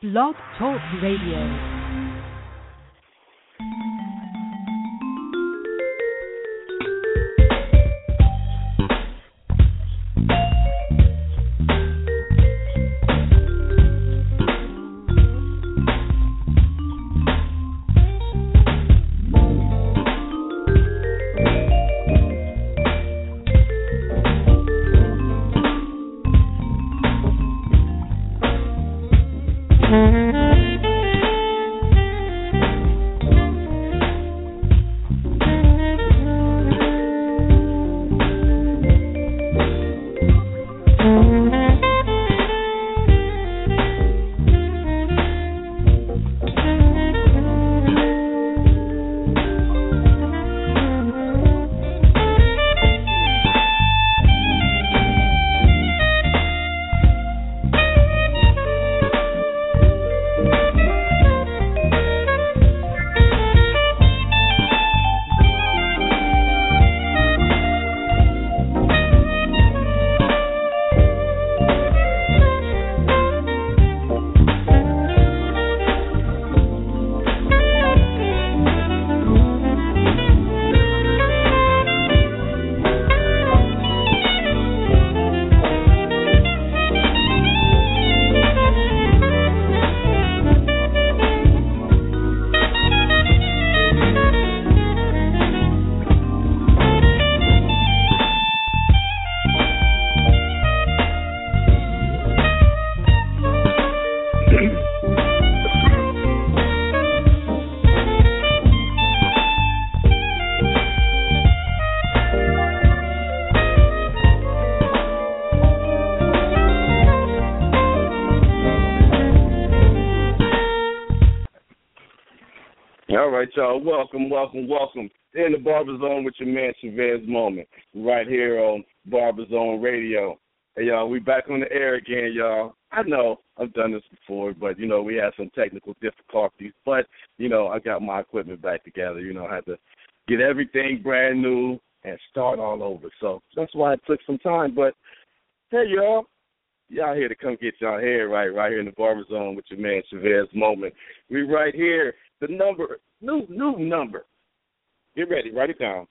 Blog Talk Radio. Right, y'all. Welcome, welcome, welcome. In the Barber Zone with your man Chavez Moment, right here on Barber Zone Radio. Hey, y'all, we back on the air again, y'all. I know I've done this before, but you know we had some technical difficulties. But you know I got my equipment back together. You know I had to get everything brand new and start all over. So that's why it took some time. But hey, y'all, y'all here to come get y'all hair right, right here in the Barber Zone with your man Chavez Moment. We right here. The number New new number. Get ready, write it down.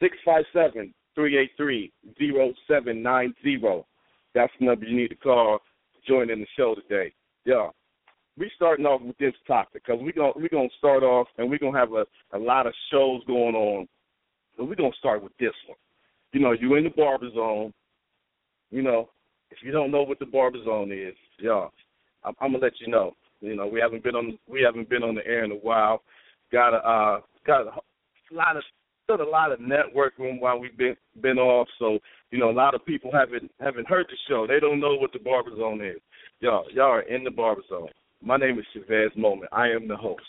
Six five seven three eight three zero seven nine zero. That's the number you need to call to join in the show today. Yeah. We starting off with this topic because we're gonna we're gonna start off and we're gonna have a, a lot of shows going on. So we're gonna start with this one. You know, you in the barber zone. You know, if you don't know what the barber zone is, yeah, I'm, I'm gonna let you know. You know, we haven't been on we haven't been on the air in a while. Got a uh, got a lot of done a lot of networking while we've been been off. So you know, a lot of people haven't haven't heard the show. They don't know what the Barber Zone is. Y'all, y'all are in the Barber Zone. My name is Chavez Moment. I am the host.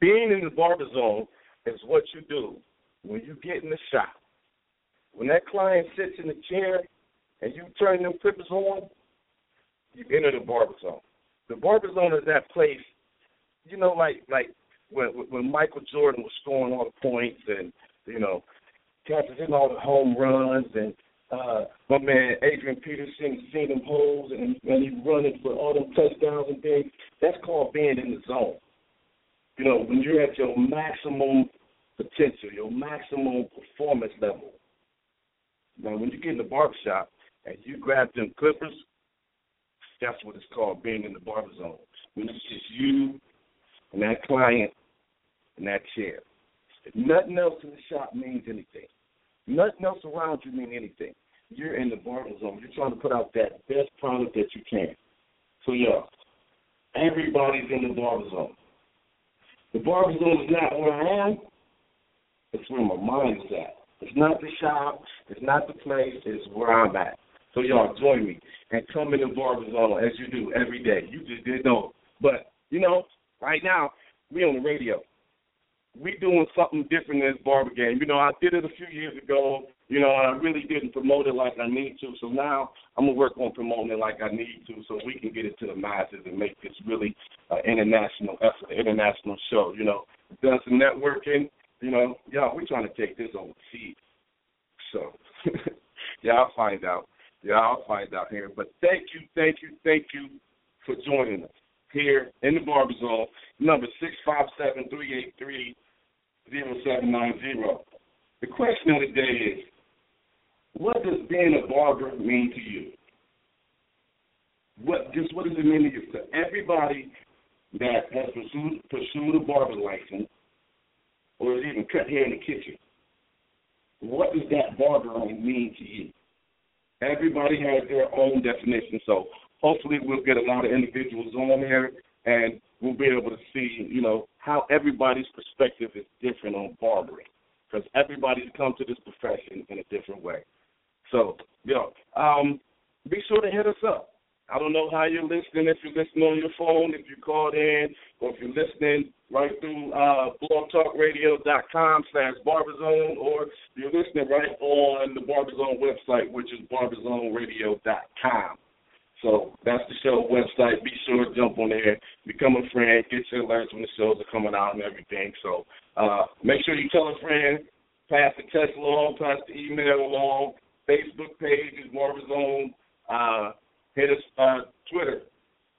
Being in the Barber Zone is what you do when you get in the shop. When that client sits in the chair and you turn them clippers on, you enter the Barber Zone the barber zone is that place, you know, like like when when Michael Jordan was scoring all the points and you know, catching all the home runs and uh my man Adrian Peterson seen them holes and when he running for all them touchdowns and things, that's called being in the zone. You know, when you're at your maximum potential, your maximum performance level. Now when you get in the barbershop and you grab them clippers that's what it's called, being in the barber zone. When it's just you and that client and that chair. If nothing else in the shop means anything, nothing else around you means anything. You're in the barber zone. You're trying to put out that best product that you can. So yeah, everybody's in the barber zone. The barber zone is not where I am. It's where my mind is at. It's not the shop. It's not the place. It's where I'm at. So y'all join me and come in the zone as you do every day. You just didn't know. But, you know, right now, we on the radio. We doing something different in this barber game. You know, I did it a few years ago, you know, and I really didn't promote it like I need to. So now I'm gonna work on promoting it like I need to so we can get it to the masses and make this really an international effort, international show, you know. Done some networking, you know, y'all, we trying to take this overseas. So y'all find out. Yeah, I'll find out here. But thank you, thank you, thank you for joining us here in the Barber Zone. Number six five seven three eight three zero seven nine zero. The question of the day is, what does being a barber mean to you? What just what does it mean to you? To everybody that has pursued pursued a barber license or has even cut hair in the kitchen, what does that barbering mean to you? Everybody has their own definition, so hopefully we'll get a lot of individuals on here and we'll be able to see, you know, how everybody's perspective is different on barbering because everybody's come to this profession in a different way. So, yo, um, be sure to hit us up. I don't know how you're listening, if you're listening on your phone, if you called in, or if you're listening right through uh, blogtalkradio.com slash barberzone, or you're listening right on the Barberzone website, which is barberzoneradio.com. So that's the show website. Be sure to jump on there, become a friend, get your alerts when the shows are coming out and everything. So uh, make sure you tell a friend, pass the text along, pass the email along. Facebook page is Barberzone. Uh, hit us on Twitter,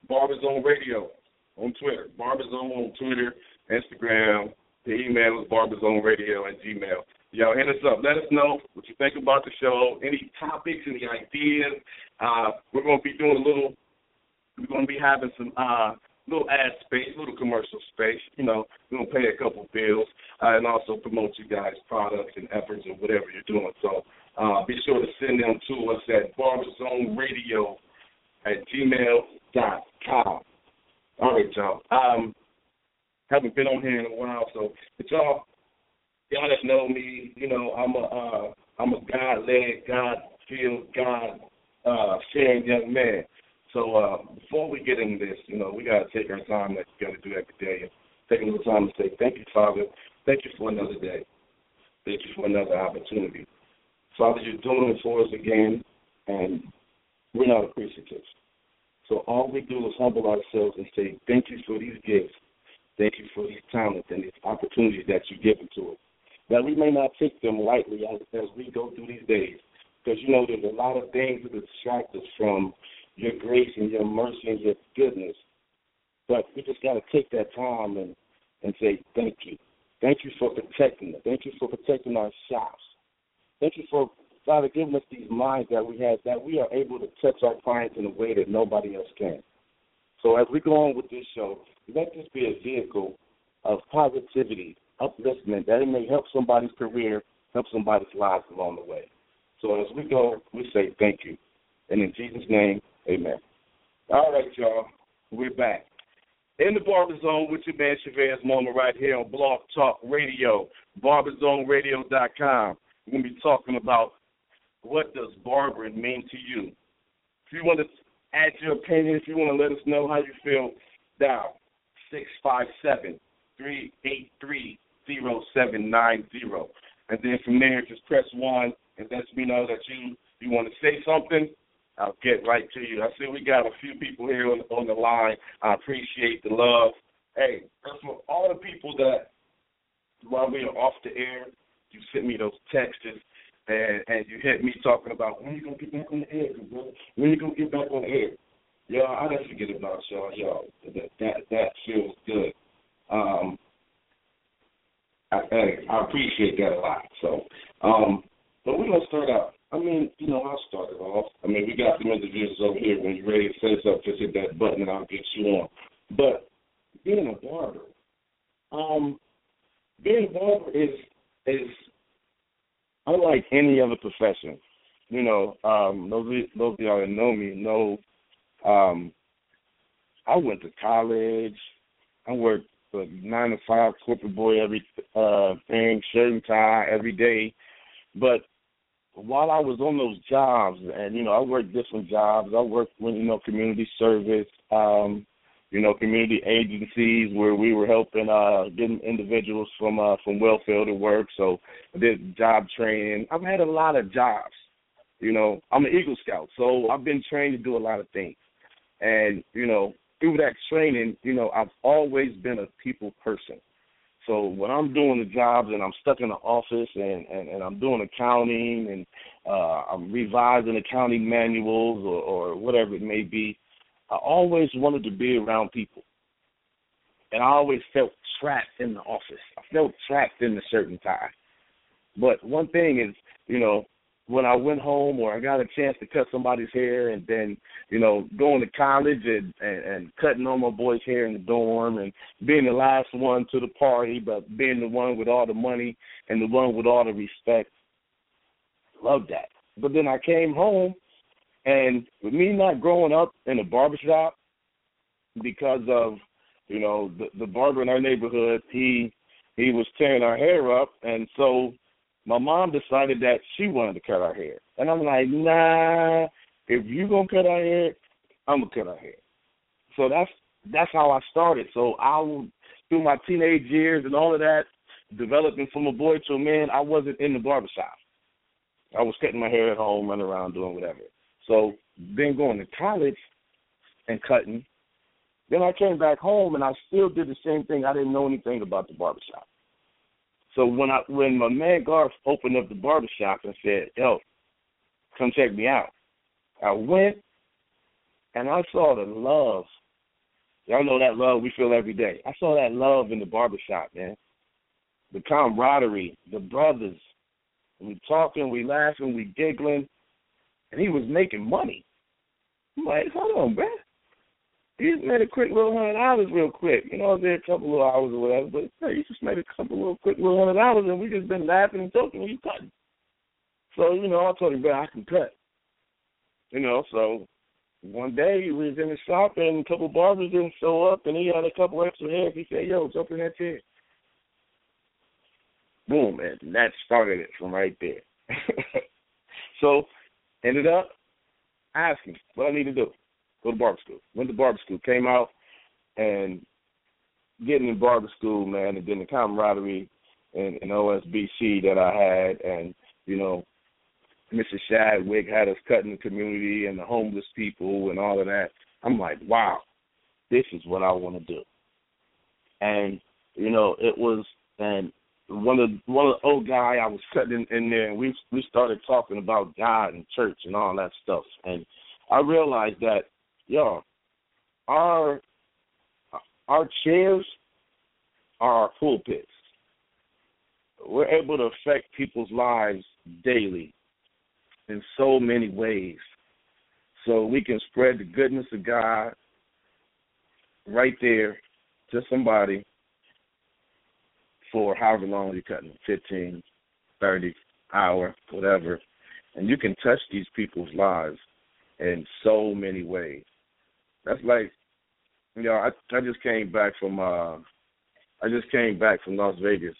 Barberzone Radio on Twitter, Barberzone on Twitter, Instagram. The email is barberzoneradio at gmail. Y'all hit us up. Let us know what you think about the show, any topics, any ideas. Uh, we're going to be doing a little, we're going to be having some uh, little ad space, little commercial space. You know, we're going to pay a couple bills uh, and also promote you guys' products and efforts and whatever you're doing. So uh, be sure to send them to us at barberzoneradio at gmail gmail.com. All right, y'all. Um, haven't been on here in a while, so but y'all y'all that know me, you know, I'm a uh, I'm a God led, God filled, God uh sharing young man. So uh before we get into this, you know, we gotta take our time that we gotta do every day take a little time to say, Thank you, Father, thank you for another day. Thank you for another opportunity. Father, you're doing it for us again and we're not appreciative. So all we do is humble ourselves and say, Thank you for these gifts. Thank you for these talents and these opportunities that you've given to us that we may not take them lightly as, as we go through these days. Because, you know, there's a lot of things that distract us from your grace and your mercy and your goodness. But we just got to take that time and, and say, thank you. Thank you for protecting us. Thank you for protecting our shops. Thank you for, Father, giving us these minds that we have, that we are able to touch our clients in a way that nobody else can. So as we go on with this show, let this be a vehicle of positivity upliftment that it may help somebody's career, help somebody's lives along the way. So as we go, we say thank you. And in Jesus' name, amen. All right, y'all. We're back. In the Barber Zone with your man Chavez Moment right here on Blog Talk Radio, barberzoneradio.com. We're going to be talking about what does barbering mean to you. If you want to add your opinion, if you want to let us know how you feel, dial 657 383 0790. And then from there, just press 1 and let me know that you, you want to say something. I'll get right to you. I see we got a few people here on, on the line. I appreciate the love. Hey, that's for all the people that, while we are off the air, you sent me those texts and and you hit me talking about when you gonna get back on the air, brother. When you gonna get back on the air? Y'all, I don't forget about y'all. Y'all, that that that feels good. Um, I, I appreciate that a lot. So, um, but we're gonna start out. I mean, you know, I'll start it off. I mean, we got some individuals over here. When you're ready to say something, just hit that button and I'll get you on. But being a barber, um, being a barber is is unlike any other profession. You know, um, those those of y'all that know me know um, I went to college. I worked a nine to five corporate boy every uh thing, shirt and tie every day. But while I was on those jobs and you know, I worked different jobs. I worked you know, community service, um, you know, community agencies where we were helping uh getting individuals from uh from welfare to work. So I did job training. I've had a lot of jobs. You know, I'm an Eagle Scout, so I've been trained to do a lot of things. And, you know, through that training, you know, I've always been a people person. So when I'm doing the jobs and I'm stuck in the office and, and, and I'm doing accounting and uh, I'm revising accounting manuals or, or whatever it may be, I always wanted to be around people. And I always felt trapped in the office. I felt trapped in a certain time. But one thing is, you know, when I went home or I got a chance to cut somebody's hair and then, you know, going to college and, and, and cutting on my boy's hair in the dorm and being the last one to the party but being the one with all the money and the one with all the respect. Love that. But then I came home and with me not growing up in a barbershop because of, you know, the the barber in our neighborhood, he he was tearing our hair up and so my mom decided that she wanted to cut our hair. And I'm like, nah, if you gonna cut our hair, I'm gonna cut our hair. So that's that's how I started. So I through my teenage years and all of that, developing from a boy to a man, I wasn't in the barbershop. I was cutting my hair at home, running around doing whatever. So then going to college and cutting, then I came back home and I still did the same thing. I didn't know anything about the barbershop. So when I when my man Garth opened up the barbershop and said, Yo, come check me out. I went and I saw the love. Y'all know that love we feel every day. I saw that love in the barbershop, man. The camaraderie, the brothers. We talking, we laughing, we giggling, and he was making money. I'm like, hold on, man he just made a quick little hundred dollars real quick. You know, I there a couple little hours or whatever, but he just made a couple little quick little hundred dollars, and we just been laughing and joking when you cutting. So you know, I told him, "Man, I can cut." You know, so one day he was in the shop and a couple barbers didn't show up, and he had a couple extra hairs. He said, "Yo, jump in that chair." Boom, and that started it from right there. so ended up asking what I need to do go to barber school. Went to barber school, came out, and getting in barber school, man, and then the camaraderie and, and OSBC that I had, and you know, Mrs. Shadwick had us cutting the community and the homeless people and all of that. I'm like, wow, this is what I want to do. And you know, it was and one of one of the old guy I was sitting in, in there, and we we started talking about God and church and all that stuff. And I realized that yo, our our chairs are our pulpits. We're able to affect people's lives daily in so many ways. So we can spread the goodness of God right there to somebody for however long you're cutting, 15, 30, hour, whatever. And you can touch these people's lives in so many ways. That's like, you know, I I just came back from uh, I just came back from Las Vegas,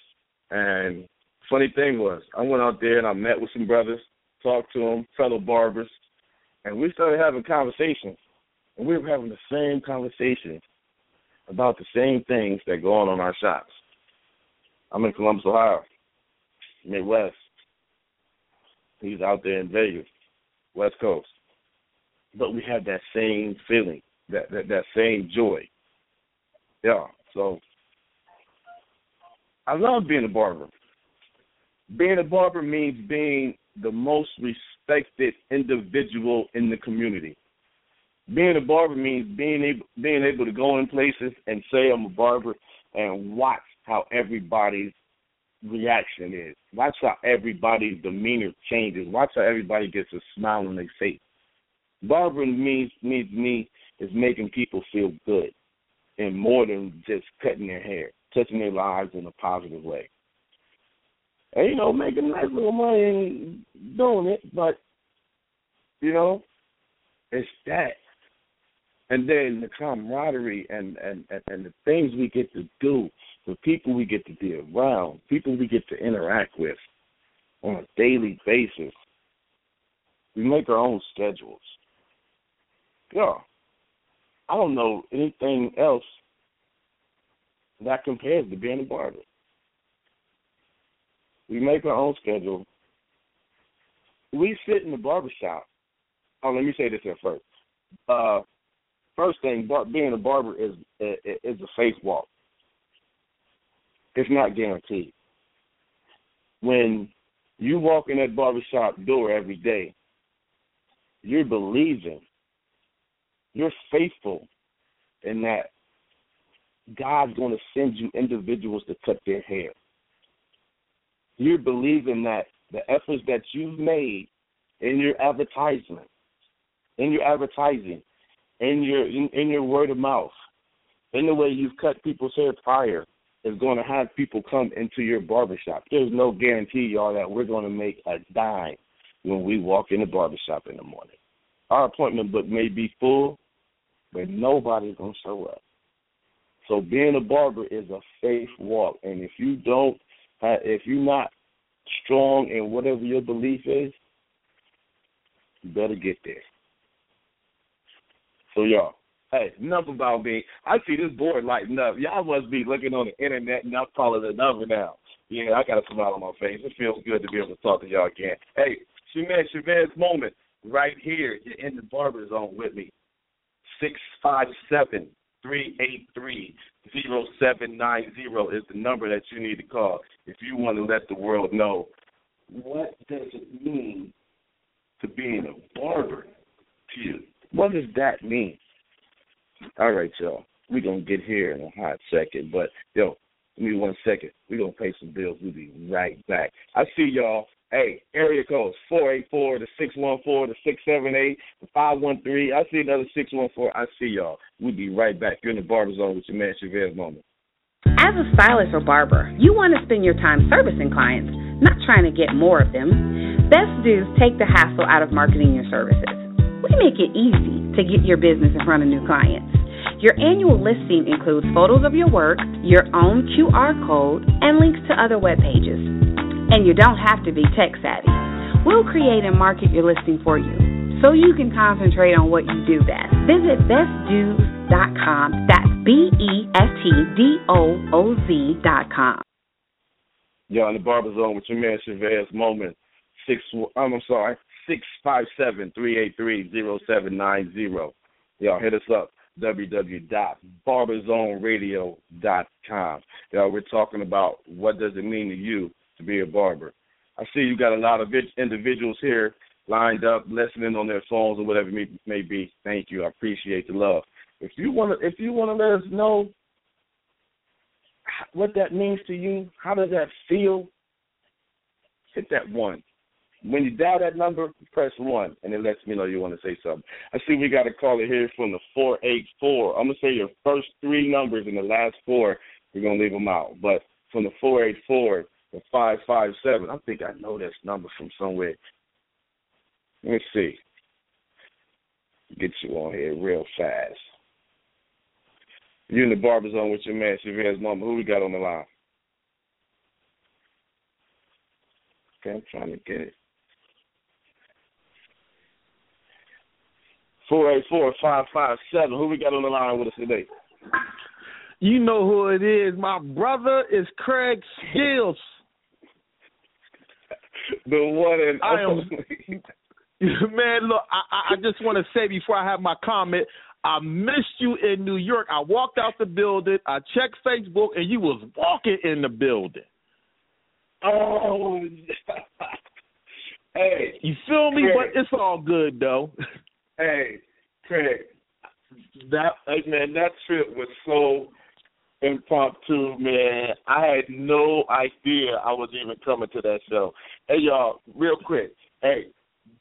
and funny thing was, I went out there and I met with some brothers, talked to them, fellow barbers, and we started having conversations, and we were having the same conversations about the same things that go on in our shops. I'm in Columbus, Ohio, Midwest. He's out there in Vegas, West Coast. But we had that same feeling that that, that same joy. Yeah. So I love being a barber. Being a barber means being the most respected individual in the community. Being a barber means being able being able to go in places and say I'm a barber and watch how everybody's reaction is. Watch how everybody's demeanor changes. Watch how everybody gets a smile on their face. Barbering means me is making people feel good and more than just cutting their hair, touching their lives in a positive way. And you know, making nice little money and doing it, but you know, it's that. And then the camaraderie and, and, and, and the things we get to do, the people we get to be around, people we get to interact with on a daily basis. We make our own schedules. Yeah. I don't know anything else that compares to being a barber. We make our own schedule. We sit in the barber shop. Oh, let me say this here first. Uh, first thing, bar- being a barber is is a faith walk. It's not guaranteed. When you walk in that barbershop door every day, you're believing you're faithful in that God's going to send you individuals to cut their hair. You're believing that the efforts that you've made in your advertisement, in your advertising, in your in, in your word of mouth, in the way you've cut people's hair prior, is going to have people come into your barbershop. There's no guarantee, y'all, that we're going to make a dime when we walk in the barbershop in the morning. Our appointment book may be full, but nobody's going to show up. So being a barber is a faith walk, and if you don't, if you're not strong in whatever your belief is, you better get there. So y'all, hey, enough about me. I see this board lighting up. Y'all must be looking on the internet and I'm calling the number now. Yeah, I got a smile on my face. It feels good to be able to talk to y'all again. Hey, Chavez, Chavez moment right here. You're in the barber zone with me. Six five seven three eight three zero seven nine zero is the number that you need to call if you want to let the world know what does it mean to being a barber to you. What does that mean? All right, y'all. We're gonna get here in a hot second, but yo, give me one second. We're gonna pay some bills. We'll be right back. I see y'all Hey, area codes four eight four to six one four to six seven eight to five one three. I see another six one four. I see y'all. We'll be right back. You're in the barber zone with your man Chavez Moment. As a stylist or barber, you want to spend your time servicing clients, not trying to get more of them. Best Dooz take the hassle out of marketing your services. We make it easy to get your business in front of new clients. Your annual listing includes photos of your work, your own QR code, and links to other web pages. And you don't have to be tech savvy. We'll create and market your listing for you so you can concentrate on what you do best. Visit bestdooz.com. That's B E S T D O O Z.com. Y'all in the barber zone with your man Chavez Moment. Six I'm sorry, six five seven three eight three zero seven nine zero. Y'all hit us up www.barberzoneradio.com. Y'all, we're talking about what does it mean to you to be a barber. I see you got a lot of individuals here lined up, listening on their phones or whatever it may, be. Thank you. I appreciate the love. If you want to, if you want to let us know what that means to you, how does that feel? Hit that one. When you dial that number, press one, and it lets me know you want to say something. I see we got a caller here from the four eight four. I'm gonna say your first three numbers and the last four. We're gonna leave them out, but from the four eight four, the five five seven. I think I know this number from somewhere. Let me see. Get you on here real fast. You in the barber zone with your man Chavez Mama. Who we got on the line? Okay, I'm trying to get it. Four eight four five five seven. Who we got on the line with us today? You know who it is. My brother is Craig Skills. the one and I am, man, look, I, I just want to say before I have my comment, I missed you in New York. I walked out the building, I checked Facebook, and you was walking in the building. Oh, hey, you feel me? Craig. But it's all good though. Hey, Craig, that man, that trip was so impromptu, man. I had no idea I was even coming to that show. Hey, y'all, real quick. Hey,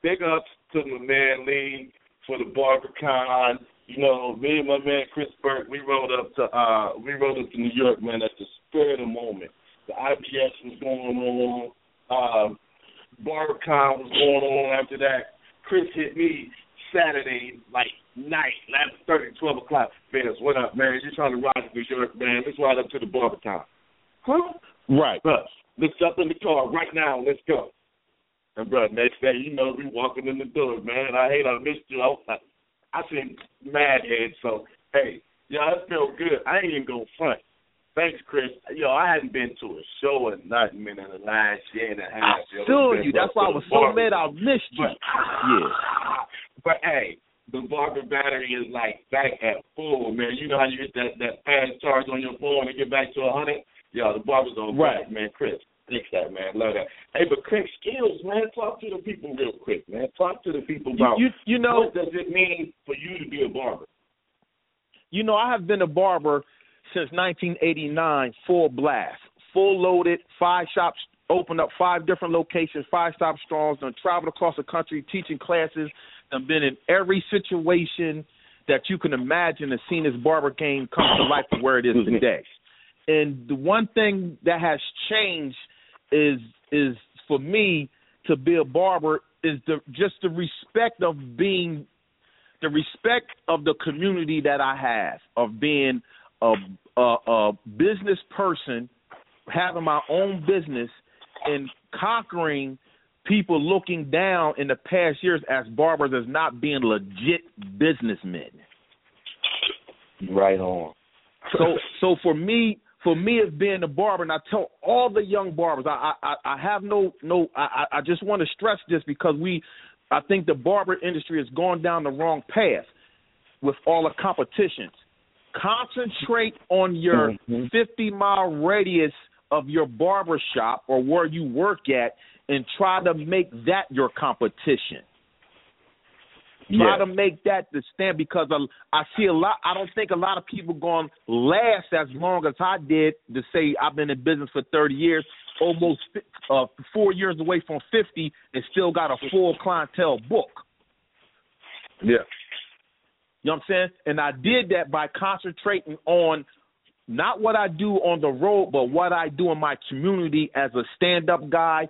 big ups to my man Lee for the BarberCon. You know, me and my man Chris Burke, we rode up to uh we rode up to New York, man, at the spirit of the moment. The IBS was going on, um, BarberCon was going on after that. Chris hit me Saturday, like night, 11, 30, 12 o'clock. Fans, what up, man? You trying to ride to New York, man? Let's ride up to the barber town. Huh? Right. Bro, let's jump in the car right now. Let's go. And bro, next day, you know, we walking in the door, man. I hate I missed you. I, was, I seen mad head, so hey, y'all, it felt good. I ain't even gonna front. Thanks, Chris. Yo, I hadn't been to a show or nothing in the last year and a half. I feel you. That's why I was so mad I missed you. But, yeah. But hey, the barber battery is like back at full, man. You know how you get that that fast charge on your phone and get back to a hundred? Yo, the barber's on right, back, man, Chris. Fix that, man. Love that. Hey, but Craig Skills, man, talk to the people real quick, man. Talk to the people about you, you know what does it mean for you to be a barber? You know, I have been a barber since 1989, full blast, full loaded, five shops, opened up five different locations, five stop strongs, done traveled across the country teaching classes, done been in every situation that you can imagine and seen this barber game come to life to where it is today. And the one thing that has changed is is for me to be a barber is the just the respect of being the respect of the community that I have of being a, a, a business person, having my own business, and conquering people looking down in the past years as barbers as not being legit businessmen. Right on. so so for me for me as being a barber, and I tell all the young barbers, I I, I have no no I I just want to stress this because we I think the barber industry has gone down the wrong path with all the competitions. Concentrate on your Mhm. 50 mile radius of your barber shop or where you work at and try to make that your competition. Try Yeah. to make that the stand because I, I see a lot. I don't think a lot of people going last as long as I did to say I've been in business for 30 years, almost uh, four years away from 50, and still got a full clientele book. Yeah. You know what I'm saying? And I did that by concentrating on not what I do on the road, but what I do in my community as a stand up guy,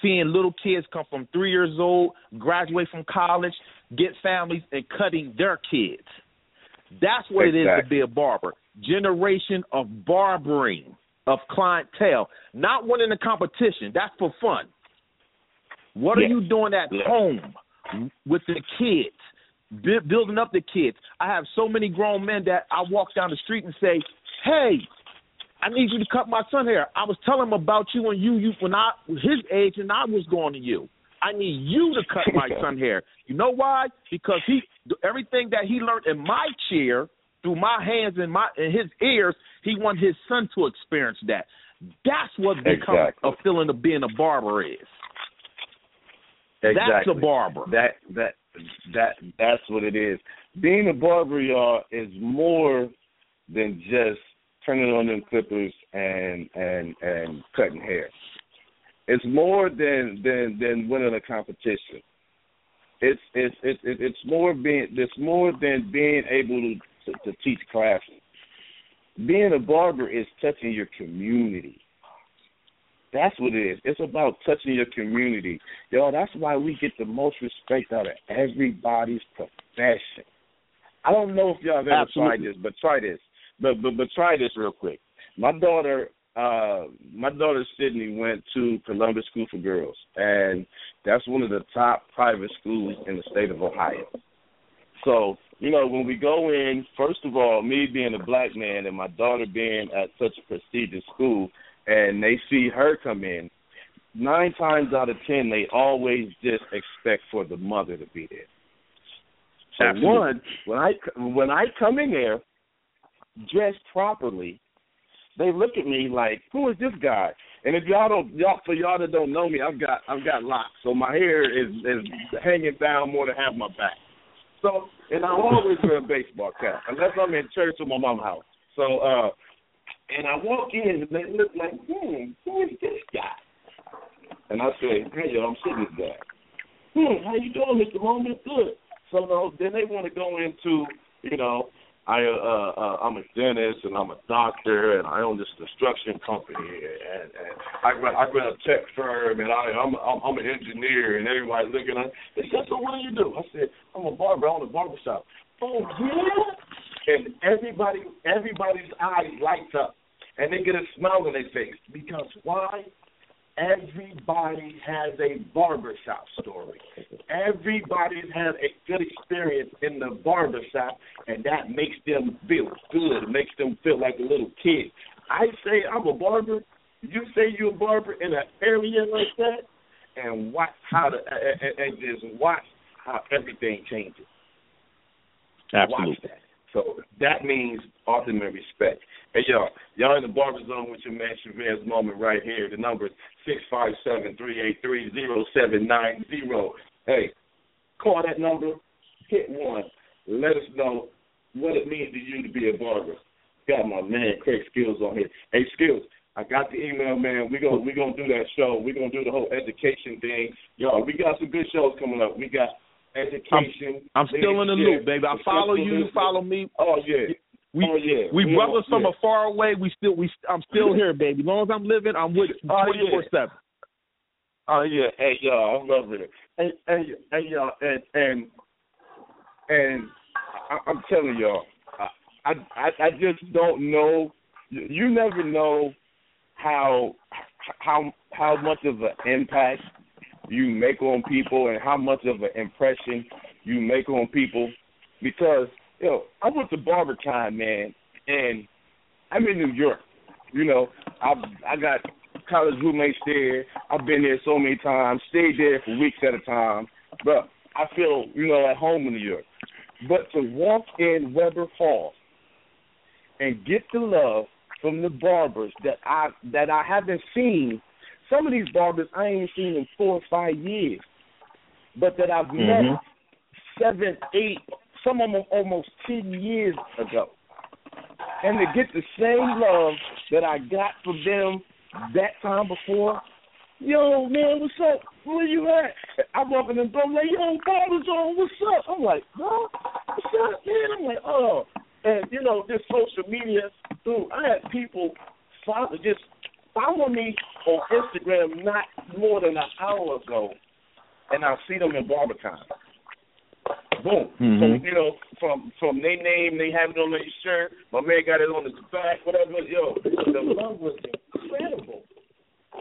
seeing little kids come from three years old, graduate from college, get families, and cutting their kids. That's what it is to be a barber. Generation of barbering, of clientele, not winning the competition. That's for fun. What Yeah. are you doing at Yeah. home with the kids? bu- building up the kids. I have so many grown men that I walk down the street and say, "Hey, I need you to cut my son hair." I was telling him about you and you, you when I was his age and I was going to you. I need you to cut my son hair. You know why? Because he everything that he learned in my chair through my hands and my and his ears, he want his son to experience that. That's what becomes Exactly. a feeling of being a barber is. Exactly. That's a barber. That that that that's what it is. Being a barber, y'all, is more than just turning on them clippers and and and cutting hair. It's more than than than winning a competition. It's it's it's it's more being it's more than being able to, to, to teach classes. Being a barber is touching your community. That's what it is. It's about touching your community. Yo, that's why we get the most respect out of everybody's profession. I don't know if y'all have ever Absolutely. tried this, but try this. But but but try this real quick. My daughter uh my daughter Sydney went to Columbus School for Girls and that's one of the top private schools in the state of Ohio. So, you know, when we go in, first of all, me being a black man and my daughter being at such a prestigious school, and they see her come in, nine times out of ten, they always just expect for the mother to be there. So Absolutely. one, when I when I come in there, dressed properly, they look at me like, "Who is this guy?" And if y'all don't, y'all for y'all that don't know me, I've got I've got locks, so my hair is is hanging down more than half my back. So, and I always wear a baseball cap unless I'm in church or my mom's house. So, uh, and I walk in and they look like, hmm, who is this guy? And I say, hey, yo, I'm sitting this guy. Hmm, how you doing, Mr. Moment? Good. So no, then they want to go into, you know, I uh, uh I'm a dentist and I'm a doctor and I own this construction company and, and I run I run a tech firm and I I'm I'm, I'm an engineer and everybody looking at they said so what do you do? I said I'm a barber. I own a barber shop. Oh yeah, and everybody everybody's eyes lights up and they get a smile on their face because why? Everybody has a barbershop story. Everybody has a good experience in the barbershop, and that makes them feel good. It makes them feel like a little kid. I say I'm a barber. You say you're a barber in an area like that, and watch how the and, and just watch how everything changes. Absolutely. Watch that. So that means ultimate respect. Hey y'all, y'all in the barber zone with your man Chavez moment right here. The number is six five seven three eight three zero seven nine zero. Hey, call that number, hit one. Let us know what it means to you to be a barber. Got my man Craig Skills on here. Hey Skills, I got the email, man. We go we gonna do that show. We are gonna do the whole education thing. Y'all, we got some good shows coming up. We got education. I'm, I'm still in the loop, baby. I follow you. You follow me. Oh yeah. We, oh yeah. We, we brothers from yeah. afar away. We still we I'm still here, baby. As long as I'm living, I'm with you oh, twenty four seven. Oh yeah, hey y'all, I love it. And and and y'all and and and I, I'm telling y'all, I, I I just don't know. You never know how how how much of an impact you make on people and how much of an impression you make on people because you know I went to BarberCon man and I'm in New York. You know I I got college roommates there. I've been there so many times, stayed there for weeks at a time. But I feel, you know, at home in New York. But to walk in Webster Hall and get the love from the barbers that I that I haven't seen. Some of these barbers I ain't seen in four or five years, but that I've Mhm. met seven, eight, some of them almost ten years ago, and to get the same love that I got from them that time before. Yo, man, what's up? Where you at? I walk in the door, I'm like, yo, Barbers on, what's up? I'm like, huh? What's up, man? I'm like, oh. And, you know, this social media, dude, I had people follow, just follow me on Instagram not more than an hour ago, and I see them in BarberCon. Boom. So, Mhm. you know, from from their name, they have it on their shirt. My man got it on his back, whatever. Yo, the love was incredible.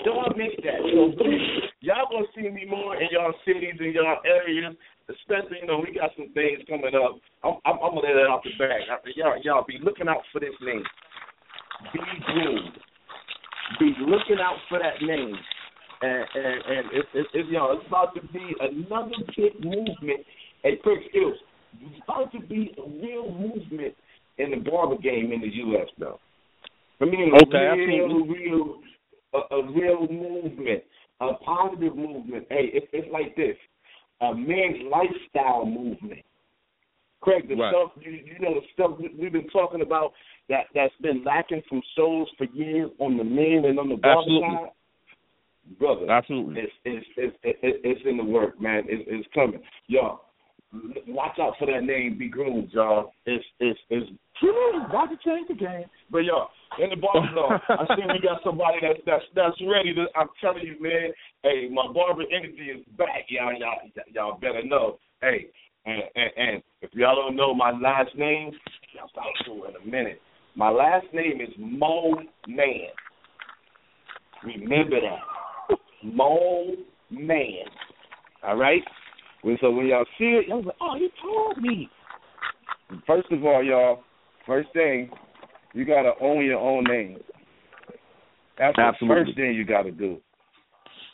Y'all make that. So please, y'all gonna see me more in y'all cities and y'all areas. Especially, you know, we got some things coming up. I'm, I'm, I'm gonna let it off the back. Y'all, y'all be looking out for this name. Be groomed. Be looking out for that name. And and, and it's, it's, it's y'all. It's about to be another big movement. Hey, Craig Skills. It's about to be a real movement in the barber game in the U.S. though. I mean, a Okay, I real, real, a, a real movement, a positive movement. Hey, it, it's like this: a men's lifestyle movement. Craig, the Right. stuff you, you know, the stuff we've been talking about that that's been lacking from shows for years on the men and on the barber Absolutely. side, brother. Absolutely. It's it's it's it's, it's in the work, man. It's, it's coming, y'all. Watch out for that name, be groomed, y'all. It's it's it's true. About to change the game, but y'all in the barber zone. I see we got somebody that's that's that's ready to. I'm telling you, man. Hey, my barber energy is back, y'all. Y'all y'all better know. Hey, and and, and if y'all don't know my last name, y'all start to in a minute. My last name is Mo Man. Remember that. Mo Man. All right? When, so when y'all see it, y'all like, oh, he told me. First of all, y'all, first thing, you got to own your own name. That's Absolutely. the first thing you got to do.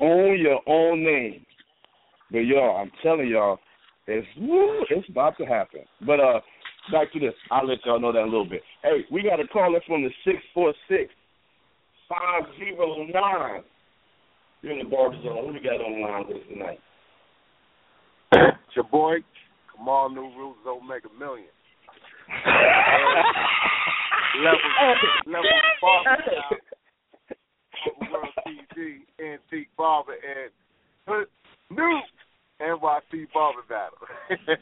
Own your own name. But y'all, I'm telling y'all, it's woo, it's about to happen. But uh, back to this. I'll let y'all know that a little bit. Hey, we got a caller from the six four six five zero nine. You're in the barber zone. Who we got on the line with us tonight? It's your boy, Kamal New Rules Omega Million. level level barber World TV, Antique Barber, and Hood New NYC Barber Battle.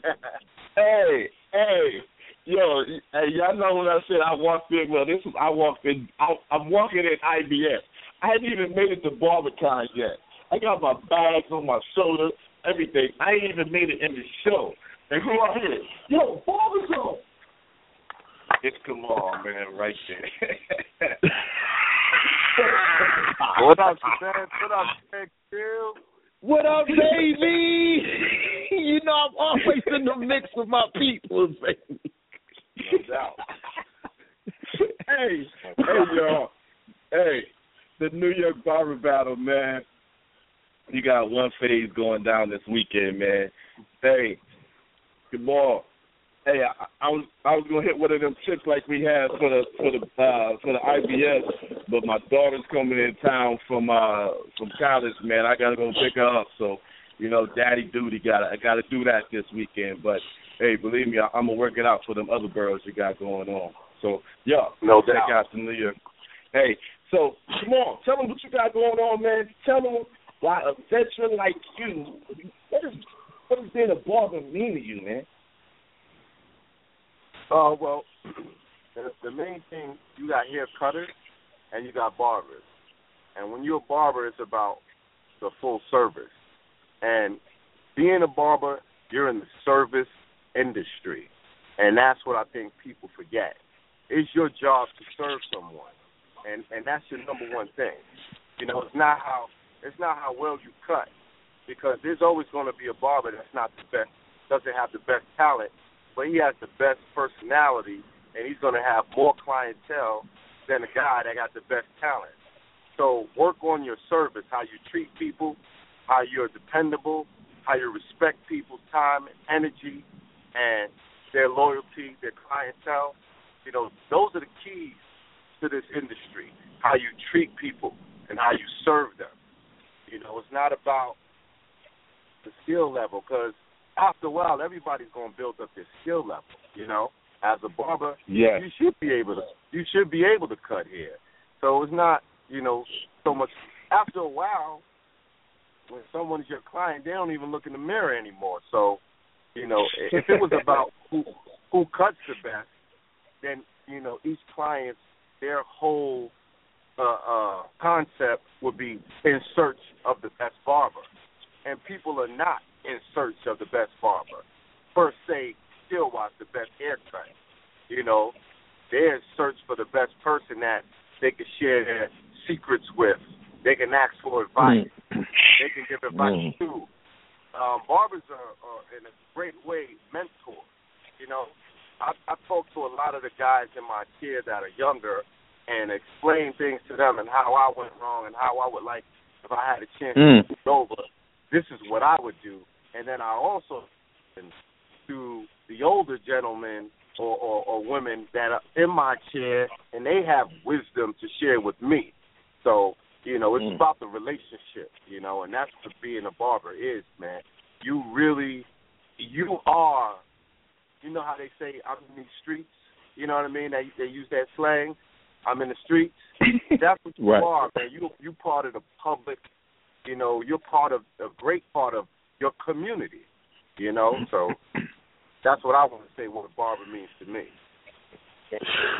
Hey, hey, yo, hey, y'all know when I said I walked in. Well, this was I walked in. I, I'm walking in IBS. I hadn't even made it to BarberCon yet. I got my bags on my shoulder, everything. I ain't even made it in the show. And who I hear? Yo, BarberZone. It's Kamal, man, right there. what up, man? What up, man? What up, baby? you know I'm always in the mix with my people, baby. No doubt. Hey, hey, y'all. Hey, the New York Barber Battle, man. You got one phase going down this weekend, man. Hey, Kamal, Hey, I, I was I was gonna hit one of them chicks like we had for the for the uh, for the IBS, but my daughter's coming in town from uh from college, man. I gotta go pick her up. So, you know, daddy duty got I gotta do that this weekend. But hey, believe me, I, I'm gonna work it out for them other girls you got going on. So, yeah, No check doubt. out the New York. Hey, so come on, tell them what you got going on, man. Tell them why a veteran like you, what is what does being a barber mean to you, man? Uh, well, the, the main thing you got hair cutters and you got barbers, and when you're a barber, it's about the full service. And being a barber, you're in the service industry, and that's what I think people forget. It's your job to serve someone, and and that's your number one thing. You know, it's not how it's not how well you cut, because there's always going to be a barber that's not the best, doesn't have the best talent, but he has the best personality, and he's going to have more clientele than a guy that got the best talent. So work on your service, how you treat people, how you're dependable, how you respect people's time and energy, and their loyalty, their clientele. You know, those are the keys to this industry. How you treat people and how you serve them. You know, it's not about the skill level because after a while, everybody's going to build up their skill level. You know, as a barber, Yes. you should be able to you should be able to cut hair. So it's not you know so much. After a while, when someone's your client, they don't even look in the mirror anymore. So you know, if it was about who who cuts the best, then you know each client their whole uh, uh, concept would be in search of the best barber, and people are not in search of the best barber. First, say still watch the best haircut. You know, they're in search for the best person that they can share their secrets with. They can ask for advice. They can give advice Mm. to. Um, barbers are, are in a great way mentors. You know, I, I talk to a lot of the guys in my chair that are younger and explain things to them and how I went wrong and how I would like if I had a chance Mm. to move over. This is what I would do, and then I also to the older gentlemen or, or, or women that are in my chair and they have wisdom to share with me. So you know, it's Mm. about the relationship, you know, and that's what being a barber is, man. You really, you are, you know how they say, I'm in these streets. You know what I mean? They they use that slang. I'm in the streets. That's what you Right. are, man. You you part of the public. You know, you're part of a great part of your community. You know, so that's what I want to say. What a barber means to me.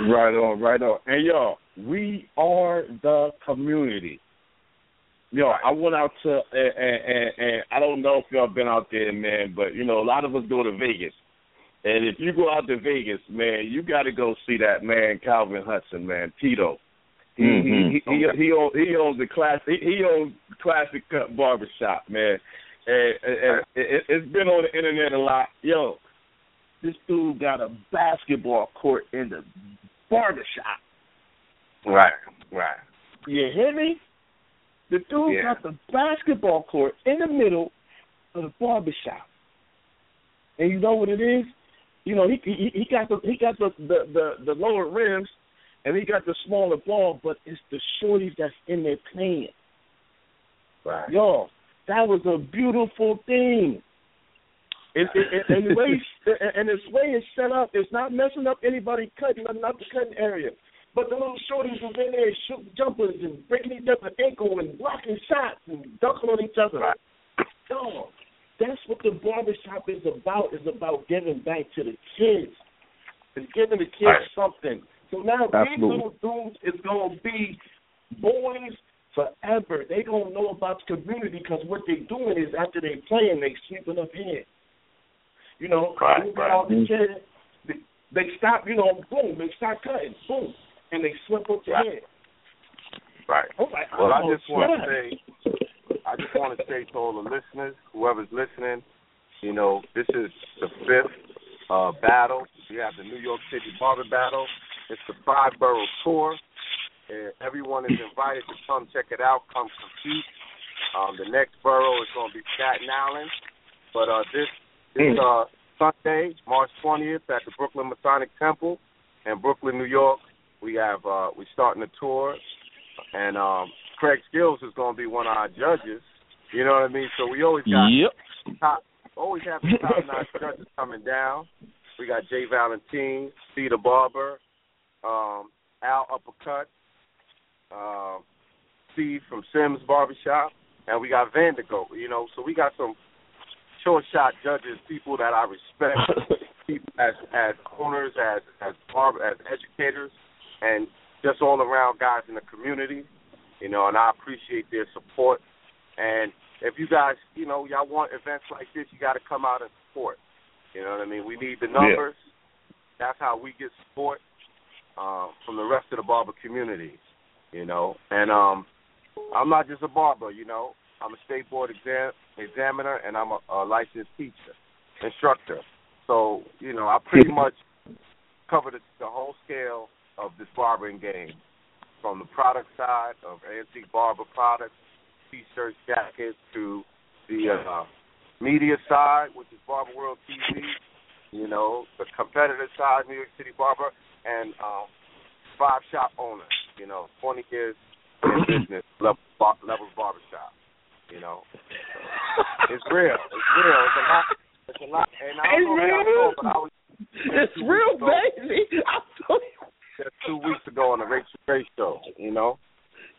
Right on, right on. And y'all, we are the community. Yo, I went out to and, and, and, and I don't know if y'all been out there, man, but you know, a lot of us go to Vegas. And if you go out to Vegas, man, you got to go see that man Calvin Hudson, man, Tito. He Mhm. he he he, owns, he owns the class he, he owns classic cut barbershop, man. And, and, and it, it's been on the internet a lot. Yo, this dude got a basketball court in the barbershop. Right, right. You hear me? The dude Yeah. got the basketball court in the middle of the barbershop. And you know what it is? You know, he he, he got the he got the, the the the lower rims and he got the smaller ball, but it's the shorties that's in there playing. Right. Yo, that was a beautiful thing. And, and, and the way and this way it's set up, it's not messing up anybody cutting, not the cutting area. But the little shorties was in there shooting jumpers and breaking each other's ankle and blocking shots and dunking on each other. Yo, that's what the barbershop is about. Is about giving back to the kids. It's giving the kids Right. something. So now Absolutely. these little dudes is gonna be boys forever. They gonna know about the community because what they doing is after they playing, they sweeping up here. You know, Right, right. out the mm-hmm. chair, they, they stop. You know, boom, they start cutting, boom, and they slip up the Right. head. Right. Like, Well, I oh, just want to say, I just want to say to all the listeners, whoever's listening, you know, this is the fifth uh, battle. We have the New York City Barber Battle. It's the five borough tour. And everyone is invited to come check it out, come compete. Um, the next borough is going to be Staten Island, but uh, this this uh, Sunday, March 20th, at the Brooklyn Masonic Temple in Brooklyn, New York. We have uh, we're starting a tour, and um, Craig Skills is going to be one of our judges. You know what I mean? So we always got yep. top, always have the top notch judges coming down. We got Jay Valentine, Cedar Barber, um, Al Uppercut, uh, Steve from Sims Barbershop, and we got Vandergo. You know, so we got some short shot judges, people that I respect, people as as owners, as as barber, as educators, and just all around guys in the community. You know, and I appreciate their support. And if you guys, you know, y'all want events like this, you got to come out and support. You know what I mean? We need the numbers. Yeah. That's how we get support um, from the rest of the barber community. You know, and um, I'm not just a barber. You know, I'm a state board exam examiner, and I'm a, a licensed teacher, instructor. So you know, I pretty much cover the, the whole scale of this barbering game, from the product side of antique barber products, t-shirts, jackets, to the uh, media side, which is Barber World TV. You know, the competitor side, New York City Barber, and um, five shop owner. You know, 20 years in business, level, bar, levels barbershop. You know, it's real. It's real. It's a lot. It's a lot. And I don't it's know real. know, but I was. It's real, baby. I'm Just two weeks ago on the Rachael Ray show. You know,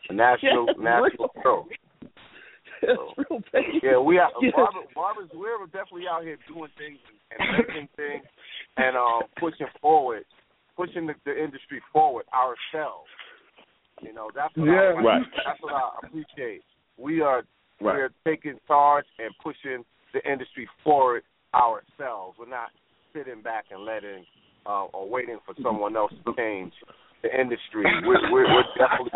a national Yes, national real. show. It's real. Yeah, we are Yes. Barbara, Barbara's we're definitely out here doing things and making things and um pushing forward, pushing the, the industry forward ourselves. You know, that's what Yeah. I. Right. that's what I appreciate. We are Right. we're taking charge and pushing the industry forward ourselves. We're not sitting back and letting uh, or waiting for someone else to change the industry. We're, we're, we're definitely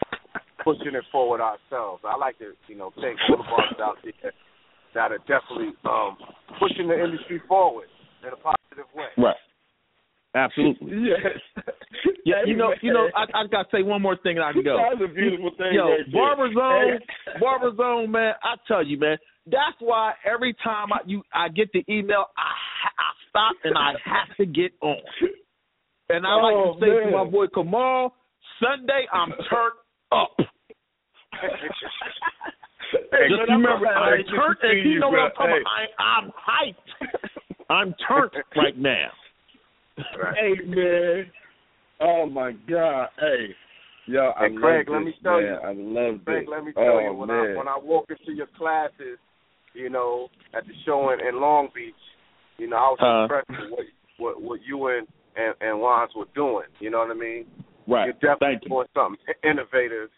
pushing it forward ourselves. I like to, you know, thank all the bosses out there that are definitely um, pushing the industry forward in a positive way. Right. Absolutely. Yes. Yeah, you know, you know, I, I gotta say one more thing and I can go. That's a beautiful thing. Yo, right there. Barber Zone, Barber Zone, man. I tell you, man. That's why every time I you I get the email, I I stop and I have to get on. And I like Oh, to say to my boy Kamal, Sunday I'm turned up. Hey, Just man, I'm remember, I'm turned. see And you know what I'm bro. talking about? I, I'm hyped. I'm turned right now. Right. Hey, man. Oh my God. Hey. Yo, I And Craig, love let me tell man. you. I love Craig, this. let me tell oh, you, when man. I when I walk into your classes, you know, at the show in, in Long Beach, you know, I was Uh. impressed with what what, what you and and, and Lons were doing. You know what I mean? Right. You're definitely Thank you. doing something innovative,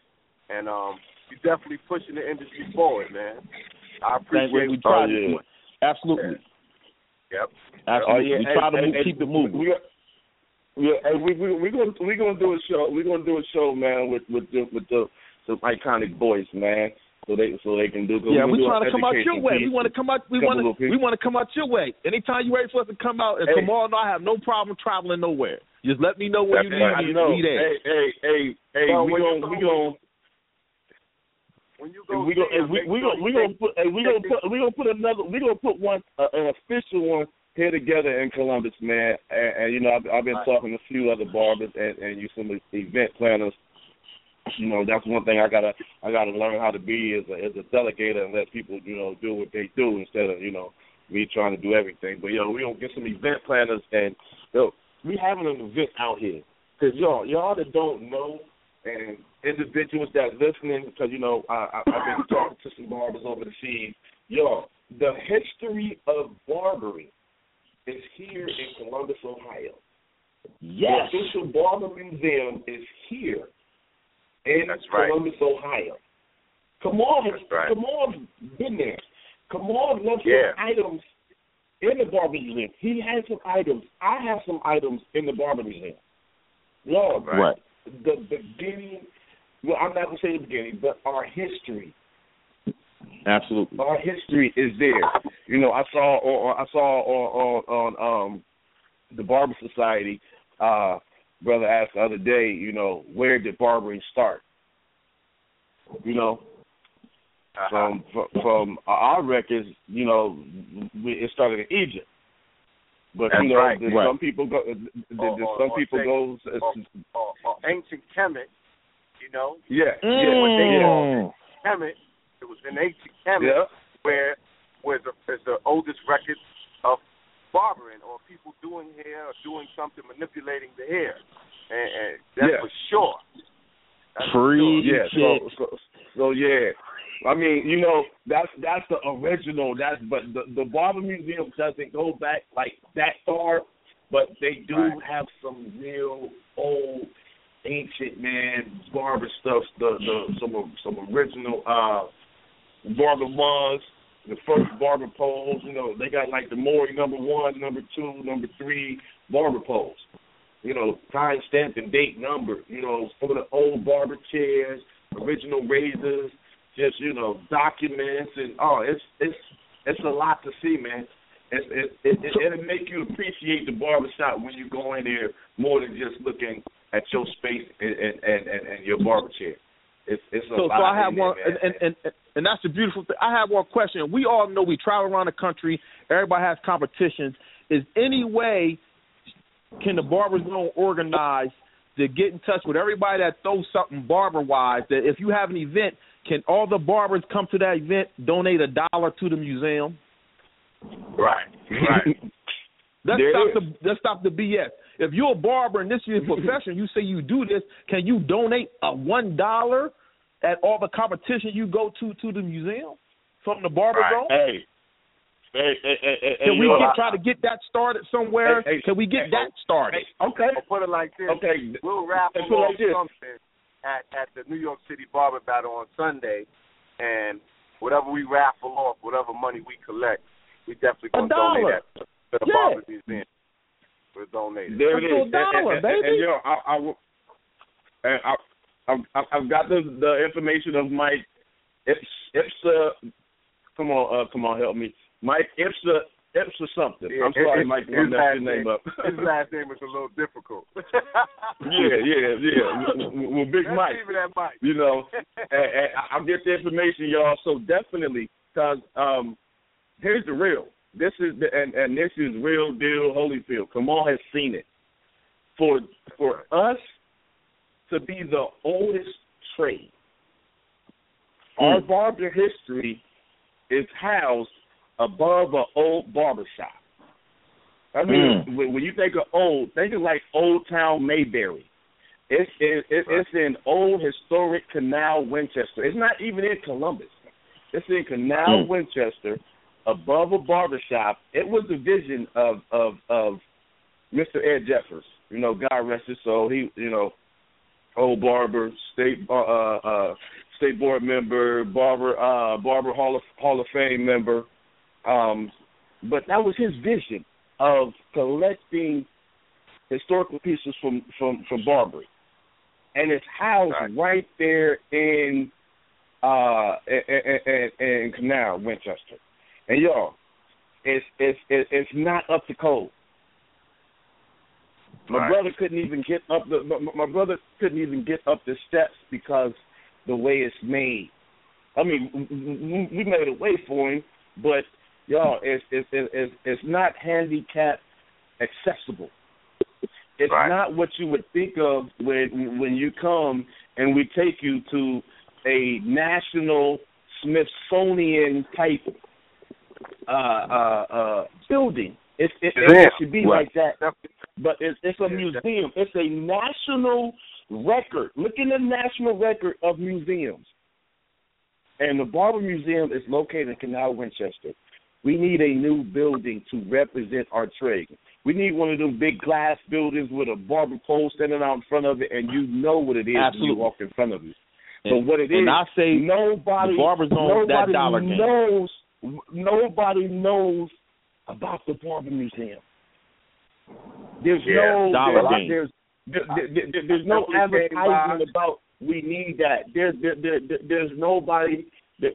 and um, you're definitely pushing the industry forward, man. I appreciate we what try Oh, to yeah. do it. Absolutely. Yep. Absolutely. Oh, yeah. We hey, try to hey, move, hey, keep it moving. We, yeah, we we we gonna we gonna do a show. We are gonna do a show, man, with with the with the some iconic voice, man. So they so they can do. Yeah, we we're trying to come out your way. We want to come out. We want to. We want to come out your way. Anytime you're ready for us to come out, and Hey. tomorrow, no, I have no problem traveling nowhere. Just let me know where you Hey, need me. know. Be there. Hey, hey, hey, hey, we when gonna we go- gonna When you go, we gonna see hey, him, we make we gonna we gonna put we gonna put we gonna put another we gonna put one uh, an official one here together in Columbus, man. And, and you know I've, I've been talking to a few other barbers and and you some event planners. You know that's one thing I gotta I gotta learn how to be as a as a delegator and let people you know do what they do instead of you know me trying to do everything. But yo, we gonna get some event planners and yo we having an event out here because y'all y'all that don't know and individuals that listening because you know I, I I've been talking to some barbers over the seas. Yo, the history of barbering is here in Columbus, Ohio. Yes. The official barber museum is here in That's right. Columbus, Ohio. Come on, That's right. come on, been there. Come on, left Yeah. some items in the barber museum. He has some items. I have some items in the barber museum. Lord, Right. the beginning. Well, I'm not gonna say the beginning, but our history. Absolutely. Our history is there. You know, I saw or, or I saw on, on on um the Barber Society. Uh, brother asked the other day. You know, where did barbering start? You know, Uh-huh. from from, from our records, you know, we, it started in Egypt. But That's you know, right. Right. some people go. Or- or- some or people say- goes. or, or, or ancient Kemet, you know, yeah, what they yeah, call Kemet. It was in ancient Kemet yeah. where where the is the oldest record of barbering or people doing hair or doing something manipulating the hair, and, and that's Yeah. for sure. That's for Free sure. Yeah, so, so so yeah. I mean, you know, that's that's the original. That's but the the Barber Museum doesn't go back like that far, but they do Right. have some real old, ancient man barber stuff. The the some some original uh barber ones, the first barber poles. You know, they got like the Maury number one, number two, number three barber poles you know, time stamped and date number, you know, some of the old barber chairs, original razors, just, you know, documents and oh, it's it's it's a lot to see, man. It's, it, it, it, it'll make you appreciate the barber shop when you go in there more than just looking at your space and, and, and, and your barber chair. It's it's So, so I have there, one, man. and, and and and that's the beautiful thing. I have one question. We all know we travel around the country. Everybody has competitions. Is any way can the barber zone organize to get in touch with everybody that throws something barber wise? That if you have an event, can all the barbers come to that event, donate a dollar to the museum? Right, right. Let's There stop it the let's stop the BS. If you're a barber and this is your profession, you say you do this, can you donate a one dollar at all the competition you go to to the museum from the barber Right. zone? hey, hey, hey, hey, hey, Can we get try to get that started somewhere? Hey, hey, Can we get hey, that started? hey, okay, Or put it like this: okay. we'll raffle Let's it off like something at at the New York City Barber Battle on Sunday, and whatever we raffle off, whatever money we collect, we definitely A gonna donate that to the Yeah. Barber Museum. We'll. There it Let's do a is. dollar, and, and, and, baby. yo, I, I, and I, I've, I've- I've got the the information of Mike Ips, Ipsa. Come on, uh, come on, help me, Mike Ipsa, Ipsa something. Yeah, I'm sorry, his- Mike, his messed last your name name- up. His last name is a little difficult. yeah, yeah, yeah. Well, well, Big Let's Mike. leave it at Mike. You know, and, and I- I'll get the information, y'all. So definitely, cause um, here's the real. This is the, and and this is real deal. Holyfield, Kamal has seen it. For for us to be the oldest trade, our barber history is housed above an old barber shop. I mean, when, when you think of old, think of like Old Town Mayberry. It's it, it, it's in old historic Canal Winchester. It's not even in Columbus. It's in Canal Mm. Winchester, above a barber shop. It was the vision of of of Mr. Ed Jeffers. You know, God rest his soul. He, you know, old barber, state uh, uh, uh state board member, barber uh barber Hall of Hall of Fame member. Um, but that was his vision of collecting historical pieces from from from Barbary, and it's housed Right. right there in uh in, in, in Canal Winchester, and y'all, it's it's it's not up to code. My Right. brother couldn't even get up the my, my brother couldn't even get up the steps because the way it's made. I mean, we- we made a way for him, but y'all, it's it's it's, it's not handicap accessible. It's Right. not what you would think of when when you come and we take you to a national Smithsonian type uh, uh, uh, building. It, it, it, Museum. should be Right. like that, but it's, it's a museum. It's a national record. Look in the national record of museums. And the Barber Museum is located in Canal Winchester. We need a new building to represent our trade. We need one of those big glass buildings with a barber pole standing out in front of it, and you know what it is when you walk in front of it. But And- what it is, and I say nobody, the barber zone is that nobody dollar game. Nobody knows about the Barber Museum. There's Yeah, no there's, there, there, there- there's no advertisement about we need that. There, there, there there's nobody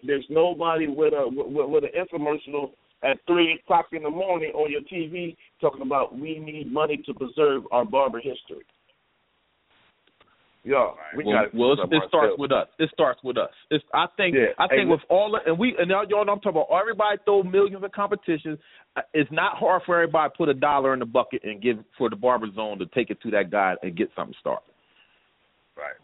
there's nobody with a with, with an infomercial at three o'clock in the morning on your TV talking about we need money to preserve our barber history. Yo, we well, got well it starts with us. It starts with us. It's I think yeah. I think hey, with all the, and we and y'all, y'all know I'm talking about everybody throw millions of competitions. Uh, it's not hard for everybody to put a dollar in the bucket and give for the barber zone to take it to that guy and get something started. Right.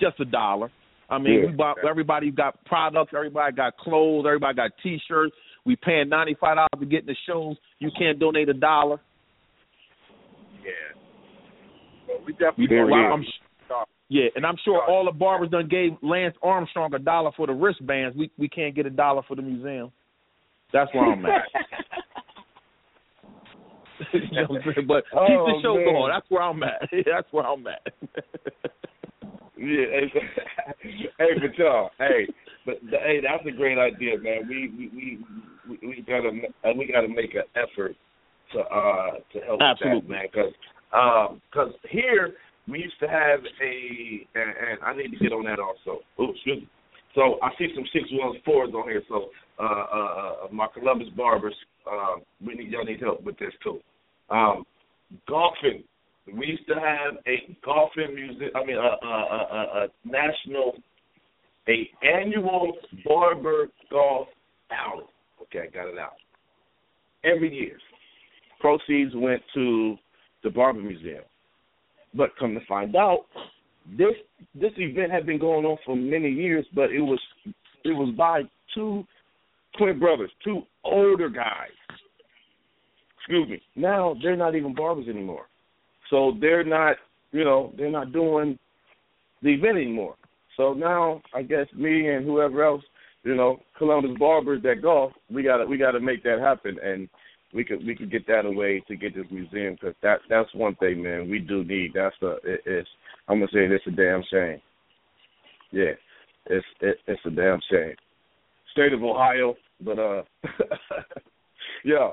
Just a dollar. I mean, Yeah. we bought, everybody got products, everybody got clothes, everybody got T-shirts. We paying ninety five dollars to get in the shows. You can't donate a dollar. Yeah. But we definitely There Well, it yeah, and I'm sure all the barbers done gave Lance Armstrong a dollar for the wristbands. We we can't get a dollar for the museum. That's where I'm at. you know what I'm saying? But keep the Oh, show man. going. That's where I'm at. That's where I'm at. Yeah, hey, hey, but y'all, hey, but hey, that's a great idea, man. We we we we, we gotta uh, we gotta make an effort to uh to help with that, Absolutely. man, because um, cause here we used to have a and, and I need to get on that also. Oh, excuse me. So I see some six ones fours on here. So uh, uh, uh, my Columbus barbers, uh, we need y'all need help with this too. Um, golfing. We used to have a golfing music. I mean, a, a, a, a, national, a annual barber golf outing. Okay, I got it out. Every year, proceeds went to the Barber Museum. But come to find out, this this event had been going on for many years, but it was it was by two twin brothers, two older guys. Excuse me. Now they're not even barbers anymore. So they're not, you know, they're not doing the event anymore. So now I guess me and whoever else, you know, Columbus Barbers that golf, we got to we got to make that happen, and we could we could get that away to get this museum because that that's one thing, man. We do need. That's a it, it's I'm gonna say it's a damn shame. Yeah, it's it, it's a damn shame. State of Ohio, but uh, yeah.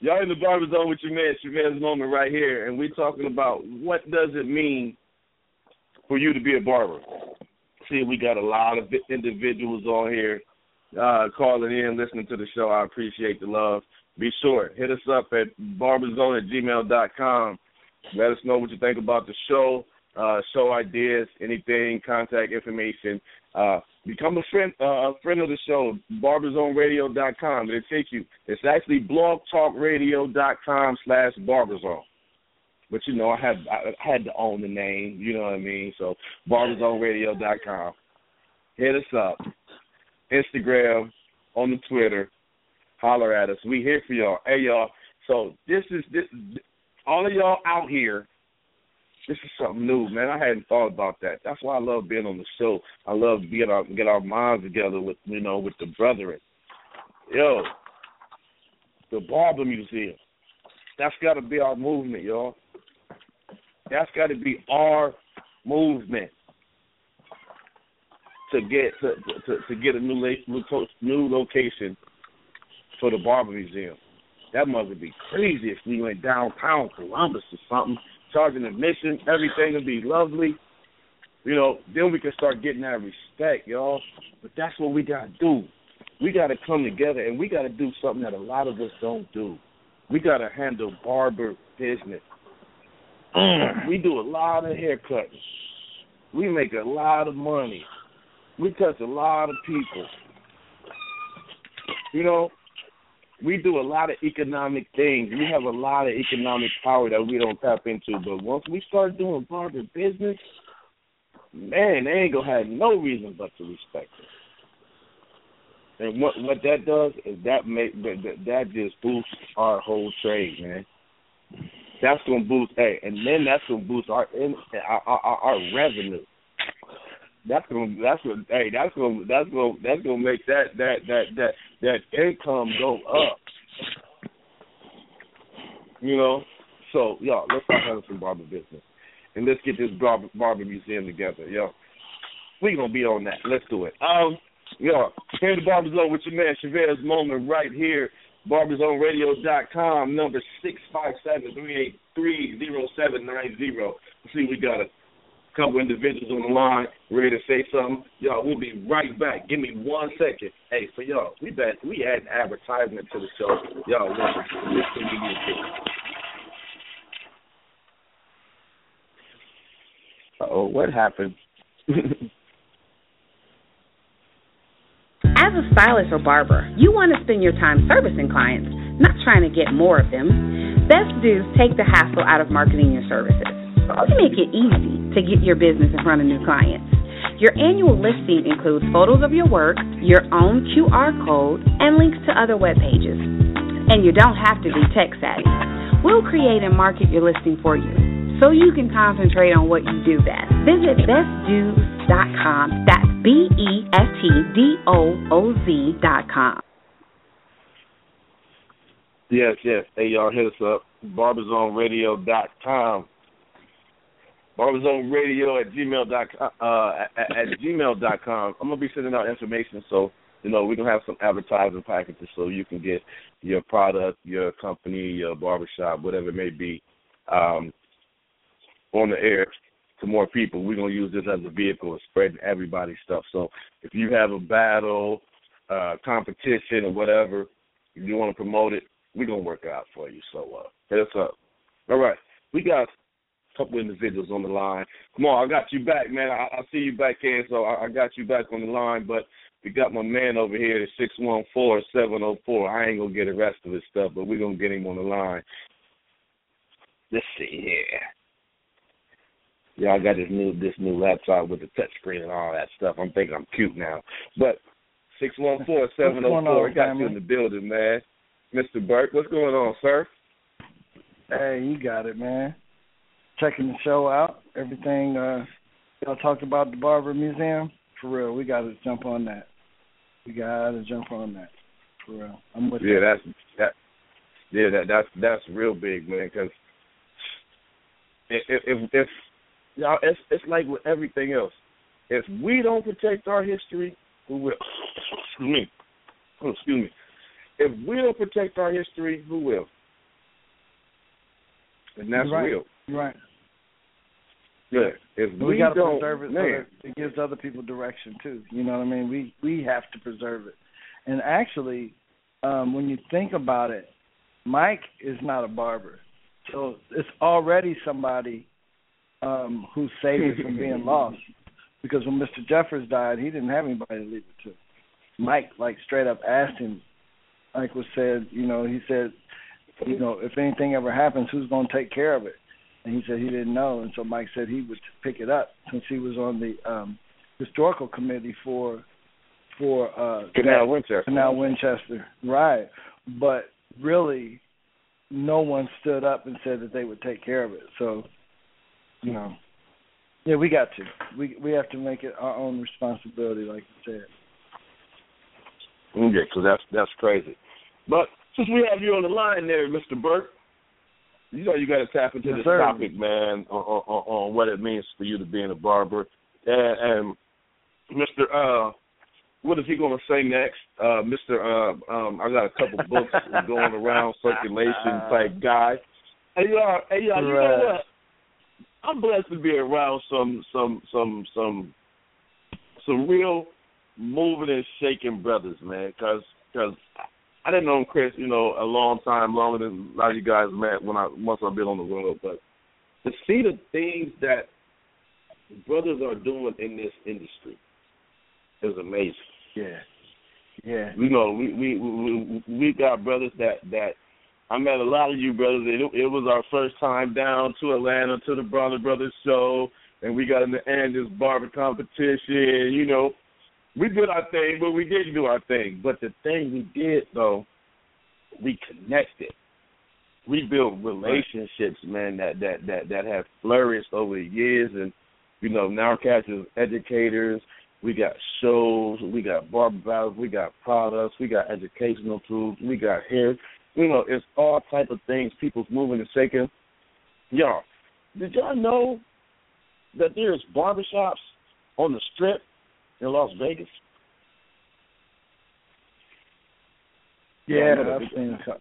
Y'all in the barber zone with your man, Chavez's moment right here, and we're talking about what does it mean for you to be a barber. See, we got a lot of individuals on here uh, calling in, listening to the show. I appreciate the love. Be sure, hit us up at barberzone at gmail dot com. Let us know what you think about the show, uh, show ideas, anything, contact information. Uh, become a friend, uh, a friend of the show. Barberzoneradio.com. It'll take you. It's actually blogtalkradio.com slash barberzone. But you know, I had I had to own the name. You know what I mean? So barberzoneradio.com. Hit us up. Instagram, on the Twitter. Holler at us. We here for y'all. Hey y'all. So this is this all of y'all out here this is something new, man. I hadn't thought about that. That's why I love being on the show. I love get our get our minds together with you know with the brethren. Yo, the Barber Museum. That's got to be our movement, y'all. That's got to be our movement to get to to, to get a new new location for the Barber Museum. That must be crazy if we went downtown Columbus or something charging admission, everything would be lovely. You know, then we can start getting that respect, y'all. But that's what we gotta do. We gotta come together and we gotta do something that a lot of us don't do. We gotta handle barber business. we do a lot of haircuts. We make a lot of money. We touch a lot of people. You know, we do a lot of economic things. We have a lot of economic power that we don't tap into. But once we start doing barber business, man, they ain't gonna have no reason but to respect us. And what what that does is that make that, that just boosts our whole trade, man. That's gonna boost, hey, and then that's gonna boost our in, our, our, our revenue. That's gonna that's gonna hey that's gonna that's gonna that's gonna make that that that that that income go up. You know, so y'all let's start having some barber business, and let's get this barber, barber museum together, yo. We gonna be on that. Let's do it. Um, yo, here the barber zone with your man Chavez Moment right here. BarberZoneRadio.com, number six five seven three eight three zero seven nine zero. See, we got a couple individuals on the line ready to say something. Y'all, we'll be right back. Give me one second. Hey, for y'all, we bet we add an advertisement to the show. Y'all, listen, this can be your oh, what happened? As a stylist or barber, you want to spend your time servicing clients, not trying to get more of them. Best Dooz take the hassle out of marketing your services. We make it easy to get your business in front of new clients. Your annual listing includes photos of your work, your own QR code, and links to other web pages. And you don't have to be tech savvy. We'll create and market your listing for you so you can concentrate on what you do best. Visit bestdooz.com. That's B E S T D O O Z.com. Yes, yes. Hey, y'all, hit us up. BarberZoneRadio.com. BarberZoneRadio at gmail.com. Uh, at, at gmail.com. I'm going to be sending out information so, you know, we're going to have some advertising packages so you can get your product, your company, your barbershop, whatever it may be, um, on the air to more people. We're to use this as a vehicle of spreading everybody's stuff. So if you have a battle, uh, competition, or whatever, if you want to promote it, we're to work out for you. So uh, hit us up. All right. We got couple individuals on the line. Come on, I got you back, man. I, I see you back here, so I, I got you back on the line. But we got my man over here at six one four seven zero four. I ain't gonna get the rest of his stuff, but we're gonna get him on the line. Let's see here. Yeah, I got this new this new laptop with the touch screen and all that stuff. I'm thinking I'm cute now. But six one four seven zero four. Got you in the building, man. Mr. Burke, what's going on, sir? Hey, you got it, man. Checking the show out. Everything uh y'all talked about the Barber Museum. For real, we got to jump on that. We got to jump on that. For real, I'm with yeah, that. that's that. Yeah, that that's that's real big, man. Because if if, if y'all, it's it's like with everything else. If we don't protect our history, who will? excuse me. Oh, excuse me. If we don't protect our history, who will? And that's You're right. real. You're right. Yeah. If we, we got to preserve it so man, that it gives other people direction too. You know what I mean? We we have to preserve it. And actually, um, when you think about it, Mike is not a barber, so it's already somebody um, who saved it from being lost. Because when Mr. Jeffers died, he didn't have anybody to leave it to. Mike, like straight up, asked him. Mike was said, you know, he said, you know, if anything ever happens, who's going to take care of it? And he said he didn't know, and so Mike said he would pick it up since he was on the um historical committee for for uh Canal Winchester. Canal Winchester, right? But really, no one stood up and said that they would take care of it. So, you know, yeah, we got to. We we have to make it our own responsibility, like you said. Yeah, because that's that's crazy. But since we have you on the line there, Mr. Burke, you know you got to tap into Yes, this sir. topic, man, on, on, on what it means for you to being a barber. And, and Mr. Uh, what is he going to say next? Uh, Mr. Uh, um, I got a couple books going around circulation type guy. Hey y'all, hey y'all, you know what? I'm blessed to be around some some some some some real moving and shaking brothers, man. Because cause I didn't know Chris, you know, a long time, longer than a lot of you guys met when I once I've been on the road. But to see the things that brothers are doing in this industry is amazing. Yeah, yeah. You know, we we we we got brothers that that I met a lot of you brothers. It, it was our first time down to Atlanta to the Bronner Brothers show, and we got in the this barber competition. You know, we did our thing, but we didn't do our thing. But the thing we did though, we connected. We built relationships, man, that that that that have flourished over the years, and you know now cats as educators. We got shows, we got barber battles, we got products, we got educational tools, we got hair. You know, it's all type of things. People's moving and shaking. Y'all, did y'all know that there's barbershops on the strip in Las Vegas? Yeah, No, no, I've seen a couple.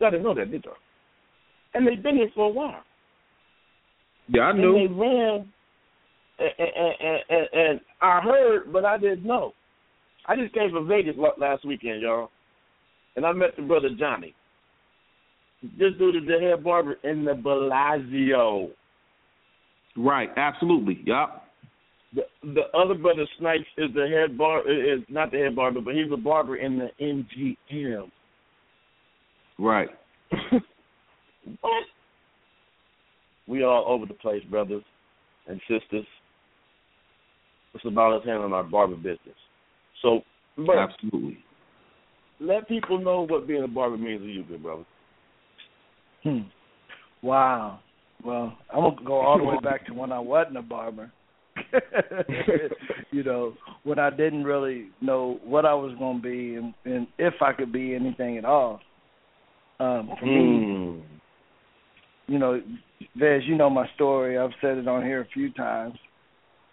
Y'all didn't know that, did y'all? And they've been here for a while. Yeah, I And they ran, and, and, and, and, and I heard, but I didn't know. I just came from Vegas last weekend, y'all, and I met the brother Johnny. This dude is the head barber in the Bellagio. Right, absolutely. Yep. The the other brother Snipes is the head bar is not the head barber, but he's a barber in the MGM. Right. what? We all over the place, brothers and sisters. It's about us handling our barber business. So, but absolutely. Let people know what being a barber means to you, good brother. Hmm. Wow. Well, I'm gonna go all the way back to when I wasn't a barber. you know, when I didn't really know what I was going to be and, and if I could be anything at all. Um, for mm. me, you know, Vez, you know my story. I've said it on here a few times,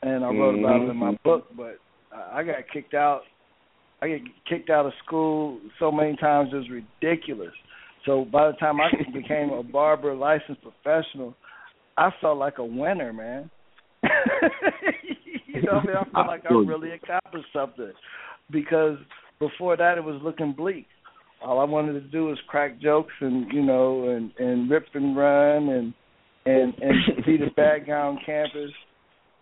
and I wrote mm-hmm. about it in my mm-hmm. book. But I got kicked out. I get kicked out of school so many times it was ridiculous. So by the time I became a barber licensed professional, I felt like a winner, man. you know, I, mean, I felt like I really accomplished something because before that it was looking bleak. All I wanted to do was crack jokes and you know and and rip and run and and and be the bad guy on campus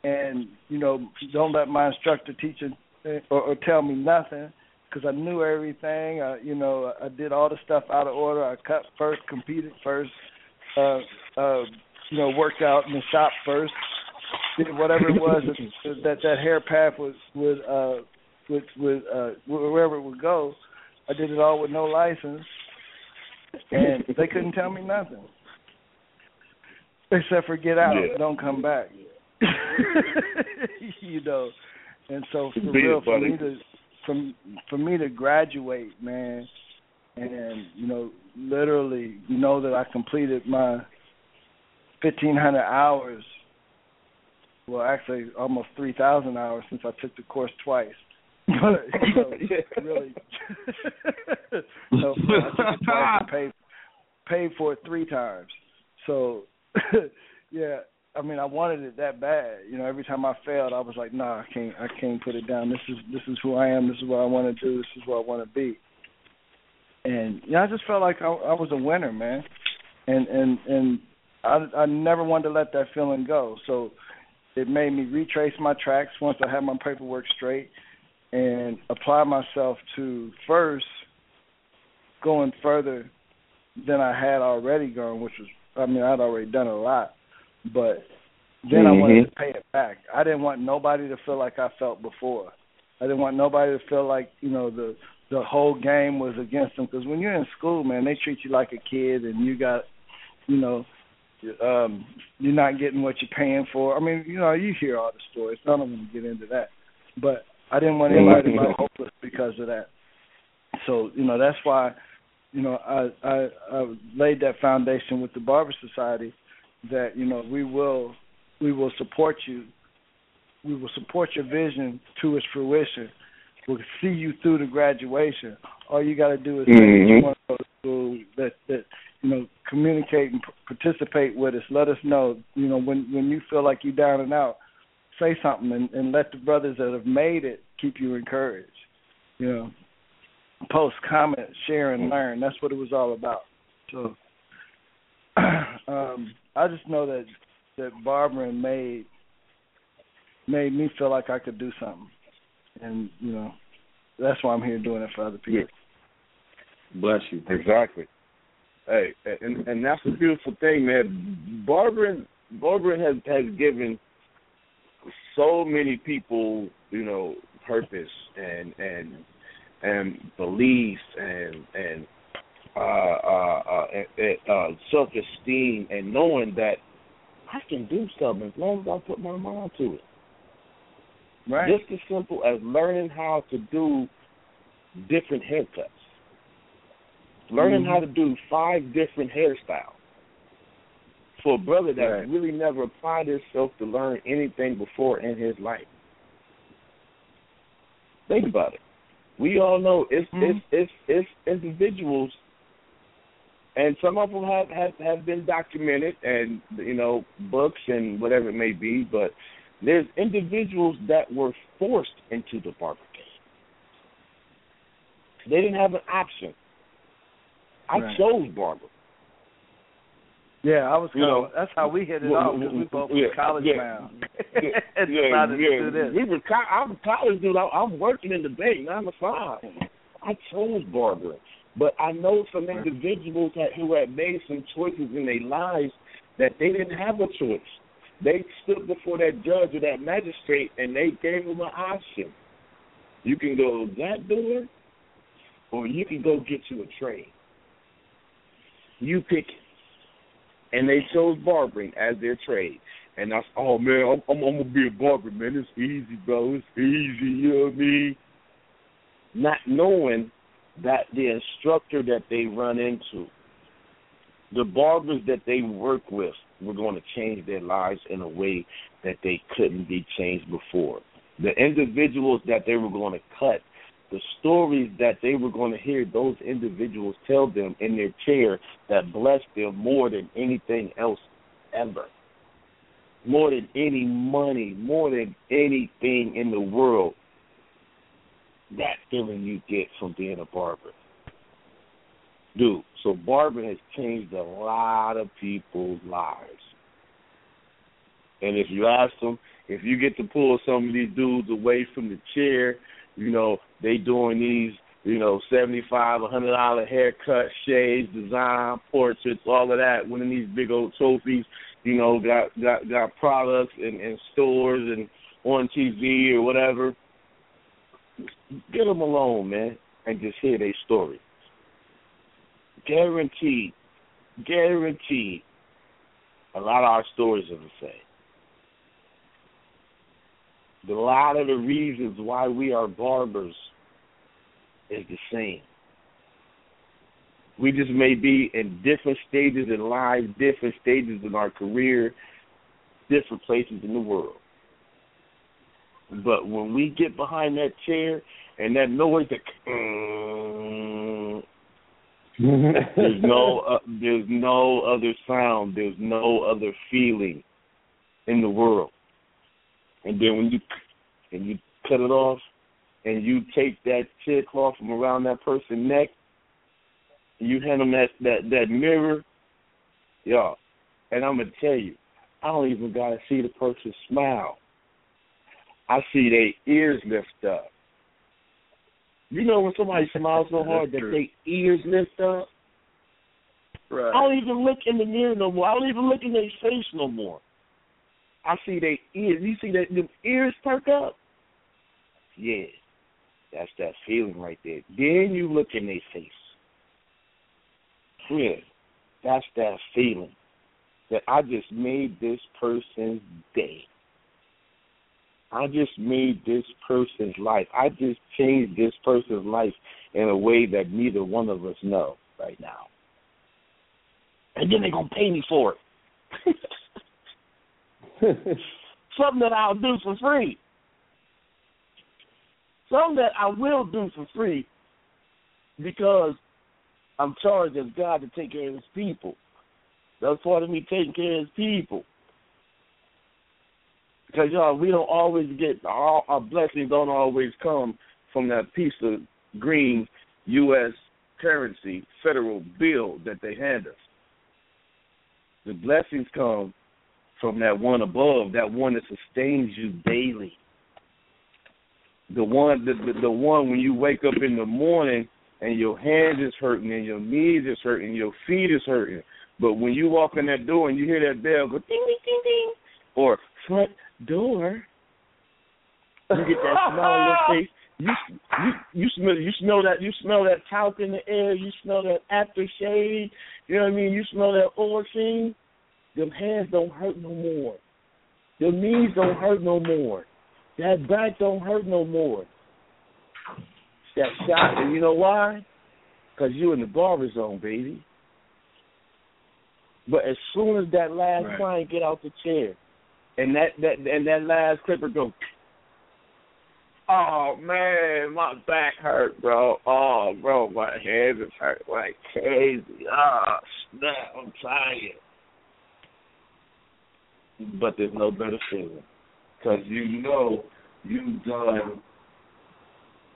and you know don't let my instructor teach or, or tell me nothing because I knew everything. I, you know, I did all the stuff out of order. I cut first, competed first, uh, uh, you know, worked out in the shop first, whatever it was that that, that hair path was would uh would would uh wherever it would go. I did it all with no license, and they couldn't tell me nothing except for get out, yeah. don't come back. you know, and so for Be real, for me to from for me to graduate, man, and you know, literally, you know that I completed my fifteen hundred hours. Well, actually, almost three thousand hours since I took the course twice. You really, so I paid paid for it three times. So, yeah, I mean, I wanted it that bad. You know, every time I failed, I was like, nah, I can't, I can't put it down. This is, this is who I am. This is what I want to do. This is what I want to be. And yeah, I just felt like I, I was a winner, man. And and and I, I never wanted to let that feeling go. So it made me retrace my tracks once I had my paperwork straight and apply myself to first going further than I had already gone, which was I mean I'd already done a lot but then mm-hmm. I wanted to pay it back. I didn't want nobody to feel like I felt before. I didn't want nobody to feel like you know the the whole game was against them. Because when you're in school, man, they treat you like a kid, and you got, you know, um, you're not getting what you're paying for. I mean, you know, you hear all the stories. I don't want to get into that, but I didn't want anybody to be hopeless because of that. So you know, that's why, you know, I I, I laid that foundation with the Barber Society that you know we will we will support you. We will support your vision to its fruition. We'll see you through the graduation. All you got to do is mm-hmm. say you want to go to school. That that you know communicate and participate with us. Let us know. You know when when you feel like you're down and out, say something and, and let the brothers that have made it keep you encouraged. You know, post, comment, share, and learn. That's what it was all about. So, um, I just know that that barbering made made me feel like I could do something, and you know that's why I'm here doing it for other people. Yeah. Bless you. Exactly. Hey, and and that's a beautiful thing, man. Barbering barbering has has given so many people, you know, purpose and and and belief and and uh, uh, uh, uh, self esteem and knowing that I can do something as long as I put my mind to it. Right. Just as simple as learning how to do different haircuts, learning mm-hmm. how to do five different hairstyles. For a brother that right. really never applied himself to learn anything before in his life. Think about it. We all know it's mm-hmm. it's it's it's individuals and some of them have, have have been documented and you know books and whatever it may be but there's individuals that were forced into the barber game they didn't have an option i right. chose barber Yeah, I was. You know, that's how we hit it well, off because we both yeah, were college yeah, bound. yeah, and yeah, yeah. to do this. We were. Co- I'm a college dude. I, I'm working in the bank nine to five. I chose barbering, but I know some individuals that who had made some choices in their lives that they didn't have a choice. They stood before that judge or that magistrate, and they gave them an option. You can go that door, or you can go get you a trade. You pick and they chose barbering as their trade. And I said, oh man, I'm, I'm, I'm gonna be a barber, man. It's easy, bro. It's easy. You know what I mean? Not knowing that the instructor that they run into, the barbers that they work with, were going to change their lives in a way that they couldn't be changed before. The individuals that they were going to cut the stories that they were going to hear those individuals tell them in their chair that blessed them more than anything else ever. More than any money, more than anything in the world. That feeling you get from being a barber. Dude, so barbering has changed a lot of people's lives. And if you ask them, if you get to pull some of these dudes away from the chair you know, they doing these, you know, seventy five, a hundred dollar haircut, shades, design, portraits, all of that, winning these big old trophies, you know, got got got products in, in stores and on TV or whatever. Get them alone, man, and just hear their story. Guaranteed, guaranteed, a lot of our stories are the same a lot of the reasons why we are barbers is the same. We just may be in different stages in life, different stages in our career, different places in the world. But when we get behind that chair and that noise that there's no uh, there's no other sound, there's no other feeling in the world. And then when you and you cut it off and you take that chair cloth from around that person's neck, and you hand them that that that mirror, y'all. And I'm gonna tell you, I don't even gotta see the person smile. I see their ears lift up. You know when somebody smiles so hard that their ears lift up? Right. I don't even look in the mirror no more. I don't even look in their face no more. I see their ears. You see that them ears perk up? Yeah. That's that feeling right there. Then you look in their face. Yeah. That's that feeling that I just made this person's day. I just made this person's life. I just changed this person's life in a way that neither one of us know right now. And then they're going to pay me for it. Something that I'll do for free. Something that I will do for free because I'm charged as God to take care of his people. That's part of me taking care of his people. Because y'all, we don't always get our, our blessings don't always come from that piece of green U.S. currency federal bill that they hand us. The blessings come from that one above, that one that sustains you daily. The one, the, the, the one when you wake up in the morning and your hand is hurting and your knees is hurting, your feet is hurting. But when you walk in that door and you hear that bell go ding ding ding ding, or front door, you get that smile on your face. You you you smell you smell that you smell that talc in the air. You smell that aftershave. You know what I mean. You smell that scene. Them hands don't hurt no more. Your knees don't hurt no more. That back don't hurt no more. That shot, and you know why? Because you in the barber zone, baby. But as soon as that last right. client get out the chair, and that that and that last clipper go, oh man, my back hurt, bro. Oh, bro, my hands is hurt like crazy. Oh, snap, I'm tired but there's no better feeling because you know you've done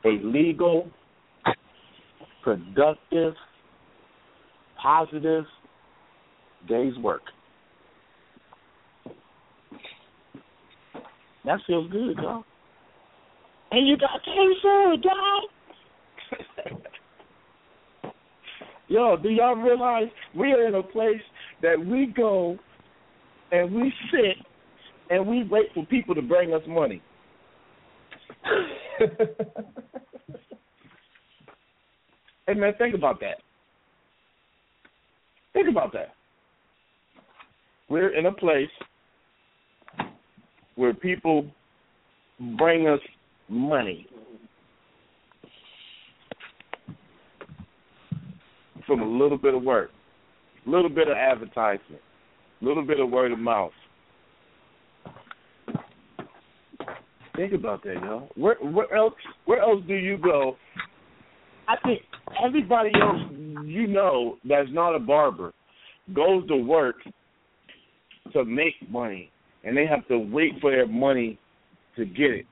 a legal, productive, positive, day's work. That feels good, y'all. And you got cancer, dog. Yo, do y'all realize we are in a place that we go and we sit and we wait for people to bring us money. hey man, think about that. Think about that. We're in a place where people bring us money from a little bit of work, a little bit of advertisement, little bit of word of mouth. Think about that, y'all. Where where else where else do you go? I think everybody else you know that's not a barber goes to work to make money and they have to wait for their money to get it.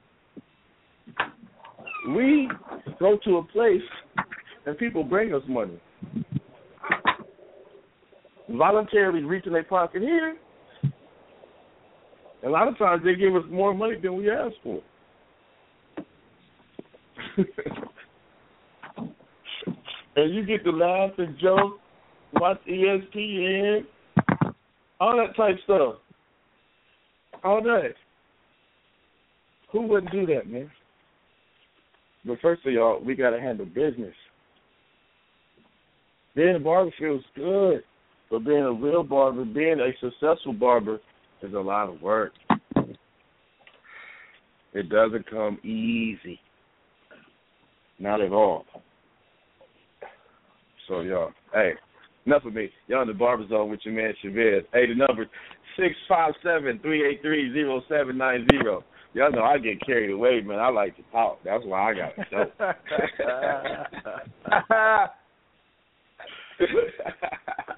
We go to a place and people bring us money. Voluntarily reaching their pocket here. A lot of times they give us more money than we ask for. and you get to laugh and joke, watch ESPN, all that type stuff. All that. Who wouldn't do that, man? But first of all, we gotta handle business. Being a barber feels good, but being a real barber, being a successful barber, is a lot of work. It doesn't come easy. Not at all. So y'all, hey, enough of me. Y'all in the barber zone with your man Chavez. Hey, the number six five seven three eight three zero seven nine zero. Y'all know I get carried away, man. I like to talk. That's why I got show.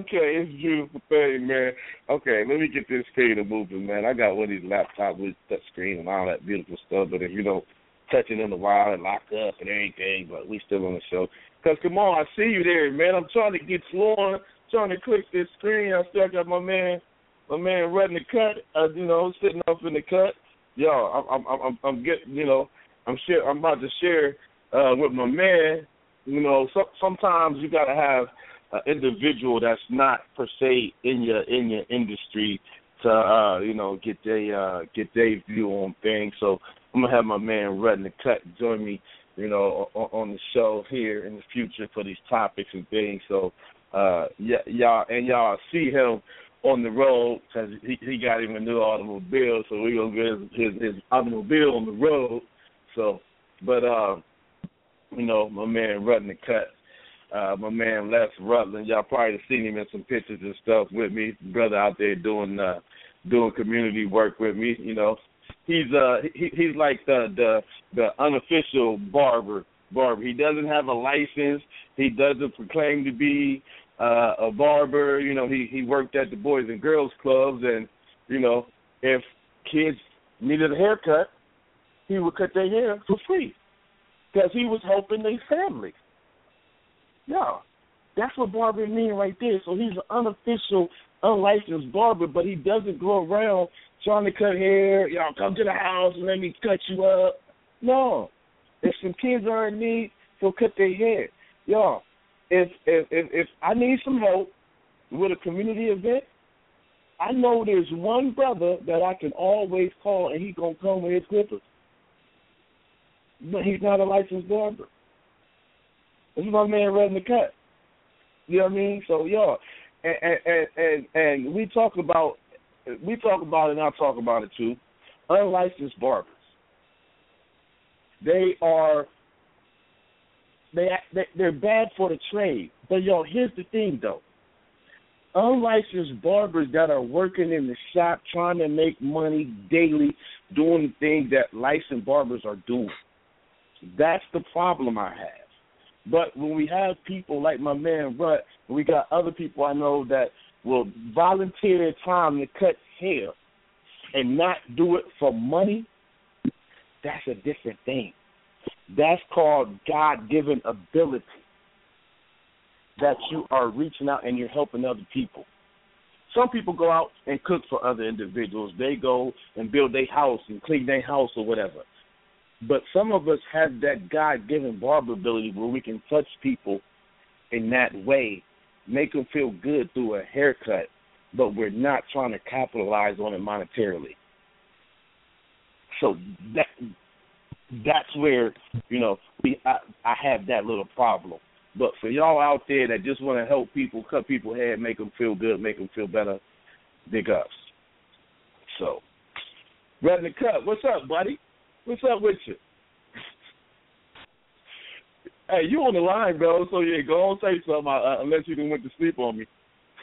okay, it's a beautiful thing, man. Okay, let me get this screen to moving, man. I got one of these laptops with touch screen and all that beautiful stuff, but if you don't touch it in the wild and lock up and everything, but we still on the show. Cause come on, I see you there, man. I'm trying to get slow trying to click this screen. I still got my man, my man running the cut. Uh, you know, sitting up in the cut. Yo, I'm, I'm, I'm, I'm getting, you know, I'm share, I'm about to share uh, with my man. You know, so, sometimes you got to have an individual that's not per se in your in your industry to uh, you know get their uh, get their view on things. So I'm gonna have my man running the cut join me, you know, on, on the show here in the future for these topics and things. So uh, y- y'all and y'all see him on the road because he, he got him a new automobile, so we gonna get his, his his automobile on the road. So, but uh, you know, my man running the cut. Uh, my man Les Rutland, y'all probably seen him in some pictures and stuff with me. Brother out there doing uh, doing community work with me. You know, he's uh he, he's like the the the unofficial barber barber. He doesn't have a license. He doesn't proclaim to be uh, a barber. You know, he he worked at the Boys and Girls Clubs, and you know, if kids needed a haircut, he would cut their hair for free because he was helping their family. Yeah, that's what barber mean right there. So he's an unofficial, unlicensed barber, but he doesn't go around trying to cut hair. Y'all come to the house and let me cut you up. No, if some kids are in need, he'll cut their hair. Y'all, if if if, if I need some help with a community event, I know there's one brother that I can always call, and he's gonna come with his clippers. But he's not a licensed barber. This is my man running the cut. You know what I mean? So y'all, and and and and we talk about we talk about it, and I talk about it too. Unlicensed barbers. They are they, they they're bad for the trade. But yo, here's the thing though. Unlicensed barbers that are working in the shop trying to make money daily, doing things that licensed barbers are doing. That's the problem I have. But when we have people like my man Rut, we got other people I know that will volunteer their time to cut hair and not do it for money, that's a different thing. That's called God given ability. that you are reaching out and you're helping other people. Some people go out and cook for other individuals. They go and build their house and clean their house or whatever. But some of us have that God given barber ability where we can touch people in that way, make them feel good through a haircut, but we're not trying to capitalize on it monetarily. So that that's where you know we I, I have that little problem. But for y'all out there that just want to help people, cut people head, make them feel good, make them feel better, big ups. So, to cut? What's up, buddy? What's up with you? hey, you on the line, bro? So yeah, go on say something uh, unless you didn't went to sleep on me.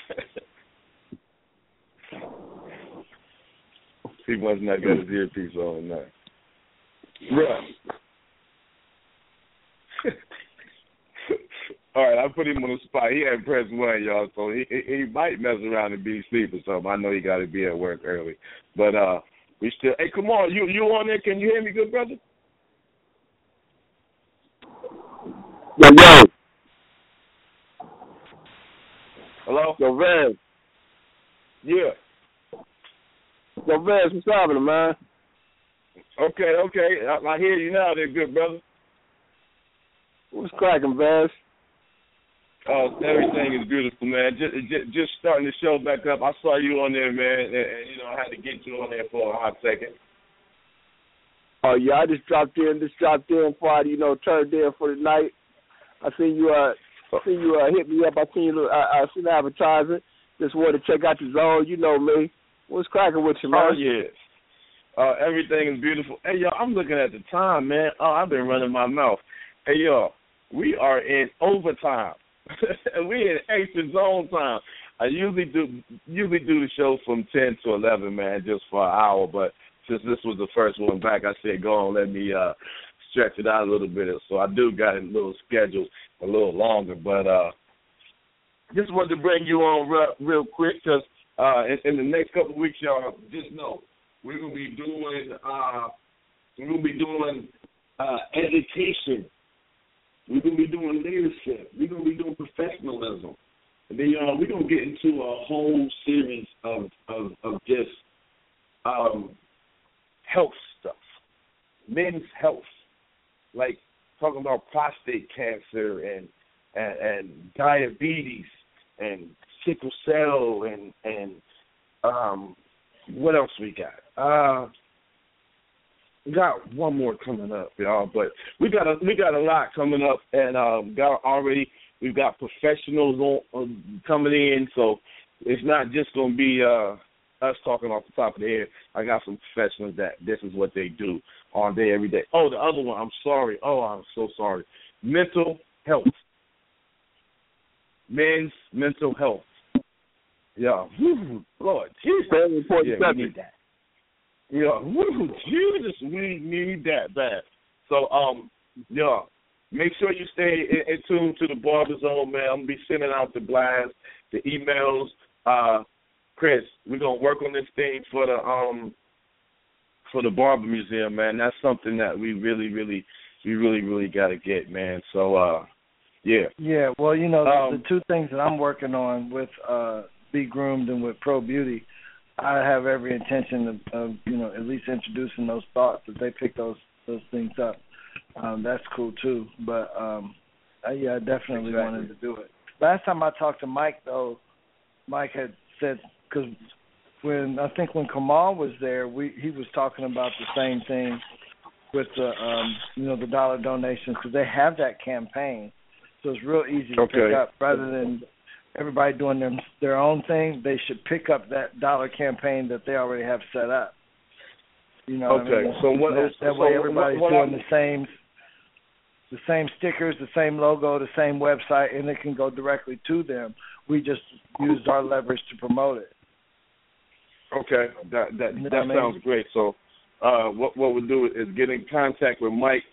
he must not got his earpiece on now. Right. All right, I put him on the spot. He had press one, y'all, so he he might mess around and be asleep or something. I know he got to be at work early, but uh, we still. Hey, come on, you you on there? Can you hear me, good brother? Yo, yo. Hello. Yo, Vaz. Yeah. Yo, Vaz, what's happening, man? Okay, okay. I, I hear you now, there, good brother. What's cracking, Vaz? Oh, everything is beautiful, man. Just, just just starting the show back up. I saw you on there, man, and, and you know I had to get you on there for a hot second. Oh yeah, I just dropped in, just dropped in I, you know, turned in for the night. I seen you, uh, I seen you uh, hit me up. I seen you, I, I seen the advertisement. Just wanted to check out your zone. You know me. What's cracking with you, man? Oh yeah. Uh, everything is beautiful. Hey yo, I'm looking at the time, man. Oh, I've been running my mouth. Hey yo, we are in overtime. we in extra zone time. I usually do usually do the show from ten to eleven, man, just for an hour. But since this was the first one back, I said go on, let me uh stretch it out a little bit. So I do got a little schedule a little longer, but uh just wanted to bring you on real, real quick because uh in, in the next couple of weeks, y'all just know we're gonna be doing uh we're gonna be doing uh education we're gonna be doing leadership. We're gonna be doing professionalism. And then uh, we're gonna get into a whole series of of, of just um, health stuff, men's health, like talking about prostate cancer and and, and diabetes and sickle cell and and um, what else we got? Uh, got one more coming up, y'all. But we got a we got a lot coming up, and um, got already we've got professionals on, uh, coming in, so it's not just gonna be uh, us talking off the top of the head. I got some professionals that this is what they do all day, every day. Oh, the other one, I'm sorry. Oh, I'm so sorry. Mental health, men's mental health. Yeah, Lord Jesus, very important yeah, subject. we need that. Yeah, woo, Jesus, we need that bad. So, um, yeah, make sure you stay in, in tune to the Barber Zone, man. I'm gonna be sending out the blast, the emails. Uh, Chris, we're gonna work on this thing for the um for the Barber Museum, man. That's something that we really, really, we really, really got to get, man. So, uh, yeah. Yeah, well, you know, Um, the, the two things that I'm working on with uh Be Groomed and with Pro Beauty, I have every intention of, of you know at least introducing those thoughts that they pick those those things up. Um, that's cool too. But um, I, yeah, I definitely Exactly. wanted to do it. Last time I talked to Mike though, Mike had said because when I think when Kamal was there, we he was talking about the same thing with the um, you know the dollar donations because they have that campaign, so it's real easy to pick up rather than everybody doing them their own thing. They should pick up that dollar campaign that they already have set up. You know, what I Okay, mean? so what- that, that so way everybody's what doing I'm- the same the same stickers, the same logo, the same website, and it can go directly to them. We just used our leverage to promote it. Okay, that that You know that I mean? sounds great. So, uh, what what we'll do is get in contact with Mike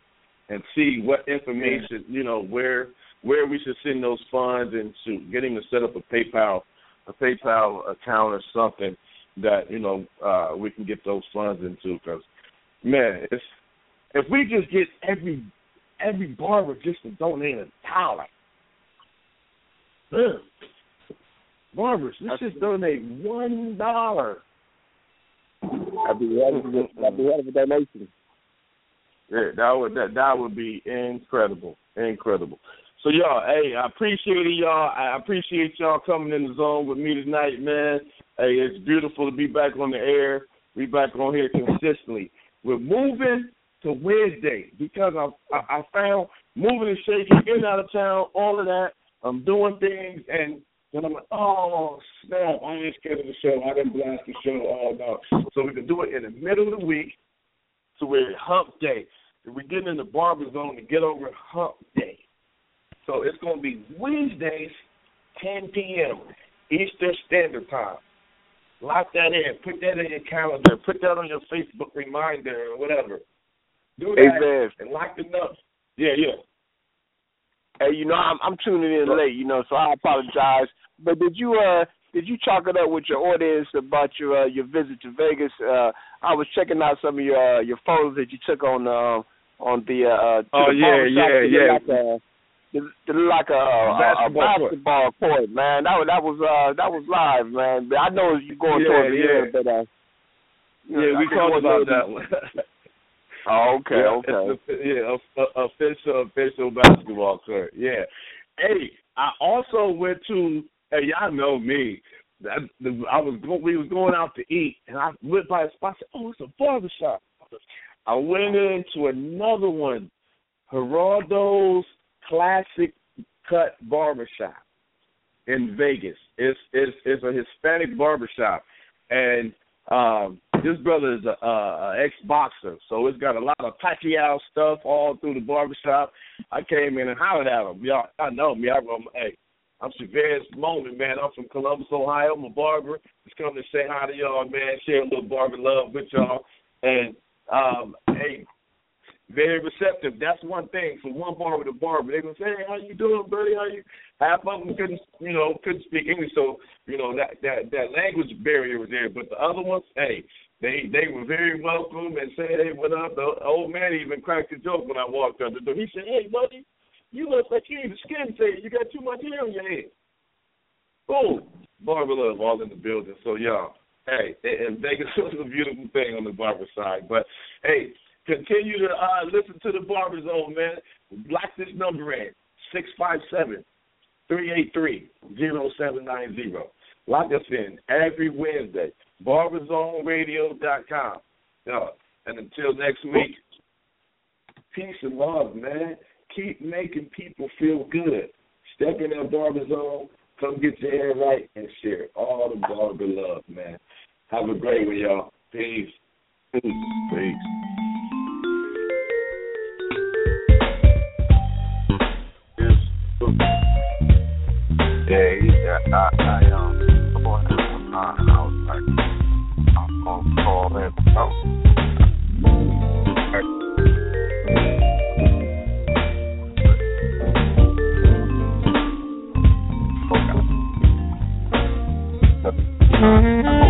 and see what information you know where where we should send those funds and to get him to set up a PayPal a PayPal account or something that you know uh, we can get those funds into. Because man, it's if we just get every every barber just to donate a dollar, Barbers, let's just donate one dollar. I'd be happy to I'd be happy for donation. Yeah, that would that that would be incredible, incredible. So y'all, hey, I appreciate it, y'all. I appreciate y'all coming in the zone with me tonight, man. Hey, it's beautiful to be back on the air. We back on here consistently. We're moving to Wednesday because I I, found moving and shaking, getting out of town, all of that. I'm doing things, and then I'm like, oh snap! I ain't scared of the show. I didn't blast the show all out, so we can do it in the middle of the week. So we're hump day. We're getting in the barber zone to get over hump day. So it's going to be Wednesdays, 10 p.m. Eastern Standard Time. Lock that in. Put that in your calendar. Put that on your Facebook reminder or whatever. Do that Amen. and lock it up. Yeah, yeah. Hey, you know, I'm I'm tuning in late, you know, so I apologize. But did you uh did you chalk it up with your audience about your uh, your visit to Vegas? Uh I was checking out some of your uh, your photos that you took on uh, on the uh to Oh, the yeah, yeah, yeah. look Like a, they look like a, a, Basketball a court. basketball court, man. That was that was uh that was live, man. But I know you going Yeah, towards the yeah. end, but uh Yeah, we talked about that one. Oh, okay, yeah, okay. It's yeah, official official basketball court. Yeah. Hey, I also went to. Hey, y'all know me. That I was we was going out to eat, and I went by a spot. I said, "Oh, it's a barber shop." I went into another one, Geraldo's Classic Cut Barbershop in Vegas. It's it's it's a Hispanic barbershop, and um this brother is a, a, a ex boxer, so it's got a lot of Pacquiao stuff all through the barbershop. I came in and hollered at him. Y'all, I know me. I'm, hey, I'm Chavez Moment, man. I'm from Columbus, Ohio. I'm a barber. Just come to say hi to y'all, man. Share a little barber love with y'all. And um, hey, very receptive. That's one thing. From one barber to barber, they gonna say, "Hey, how you doing, buddy? How you?" Half of them couldn't, you know, couldn't speak English, so you know that that that language barrier was there. But the other ones, hey, they they were very welcome and said, "Hey, what up?" The old man even cracked a joke when I walked out the door. He said, "Hey, buddy, you look like you need a skin fade. You got too much hair on your head." Boom, barber love all in the building. So y'all, hey, and Vegas was a beautiful thing on the barber side. But hey, continue to uh, listen to the Barber Zone, man. Lock this number in six five seven three eight three zero seven nine zero. Lock us in every Wednesday. BarberZoneRadio.com. Yeah. And until next week, peace and love, man. Keep making people feel good. Step in that barber zone, come get your hair right, and share all the barber love, man. Have a great one, y'all. Peace. Peace. I, um, time, and I was like, I'm gonna call. Thank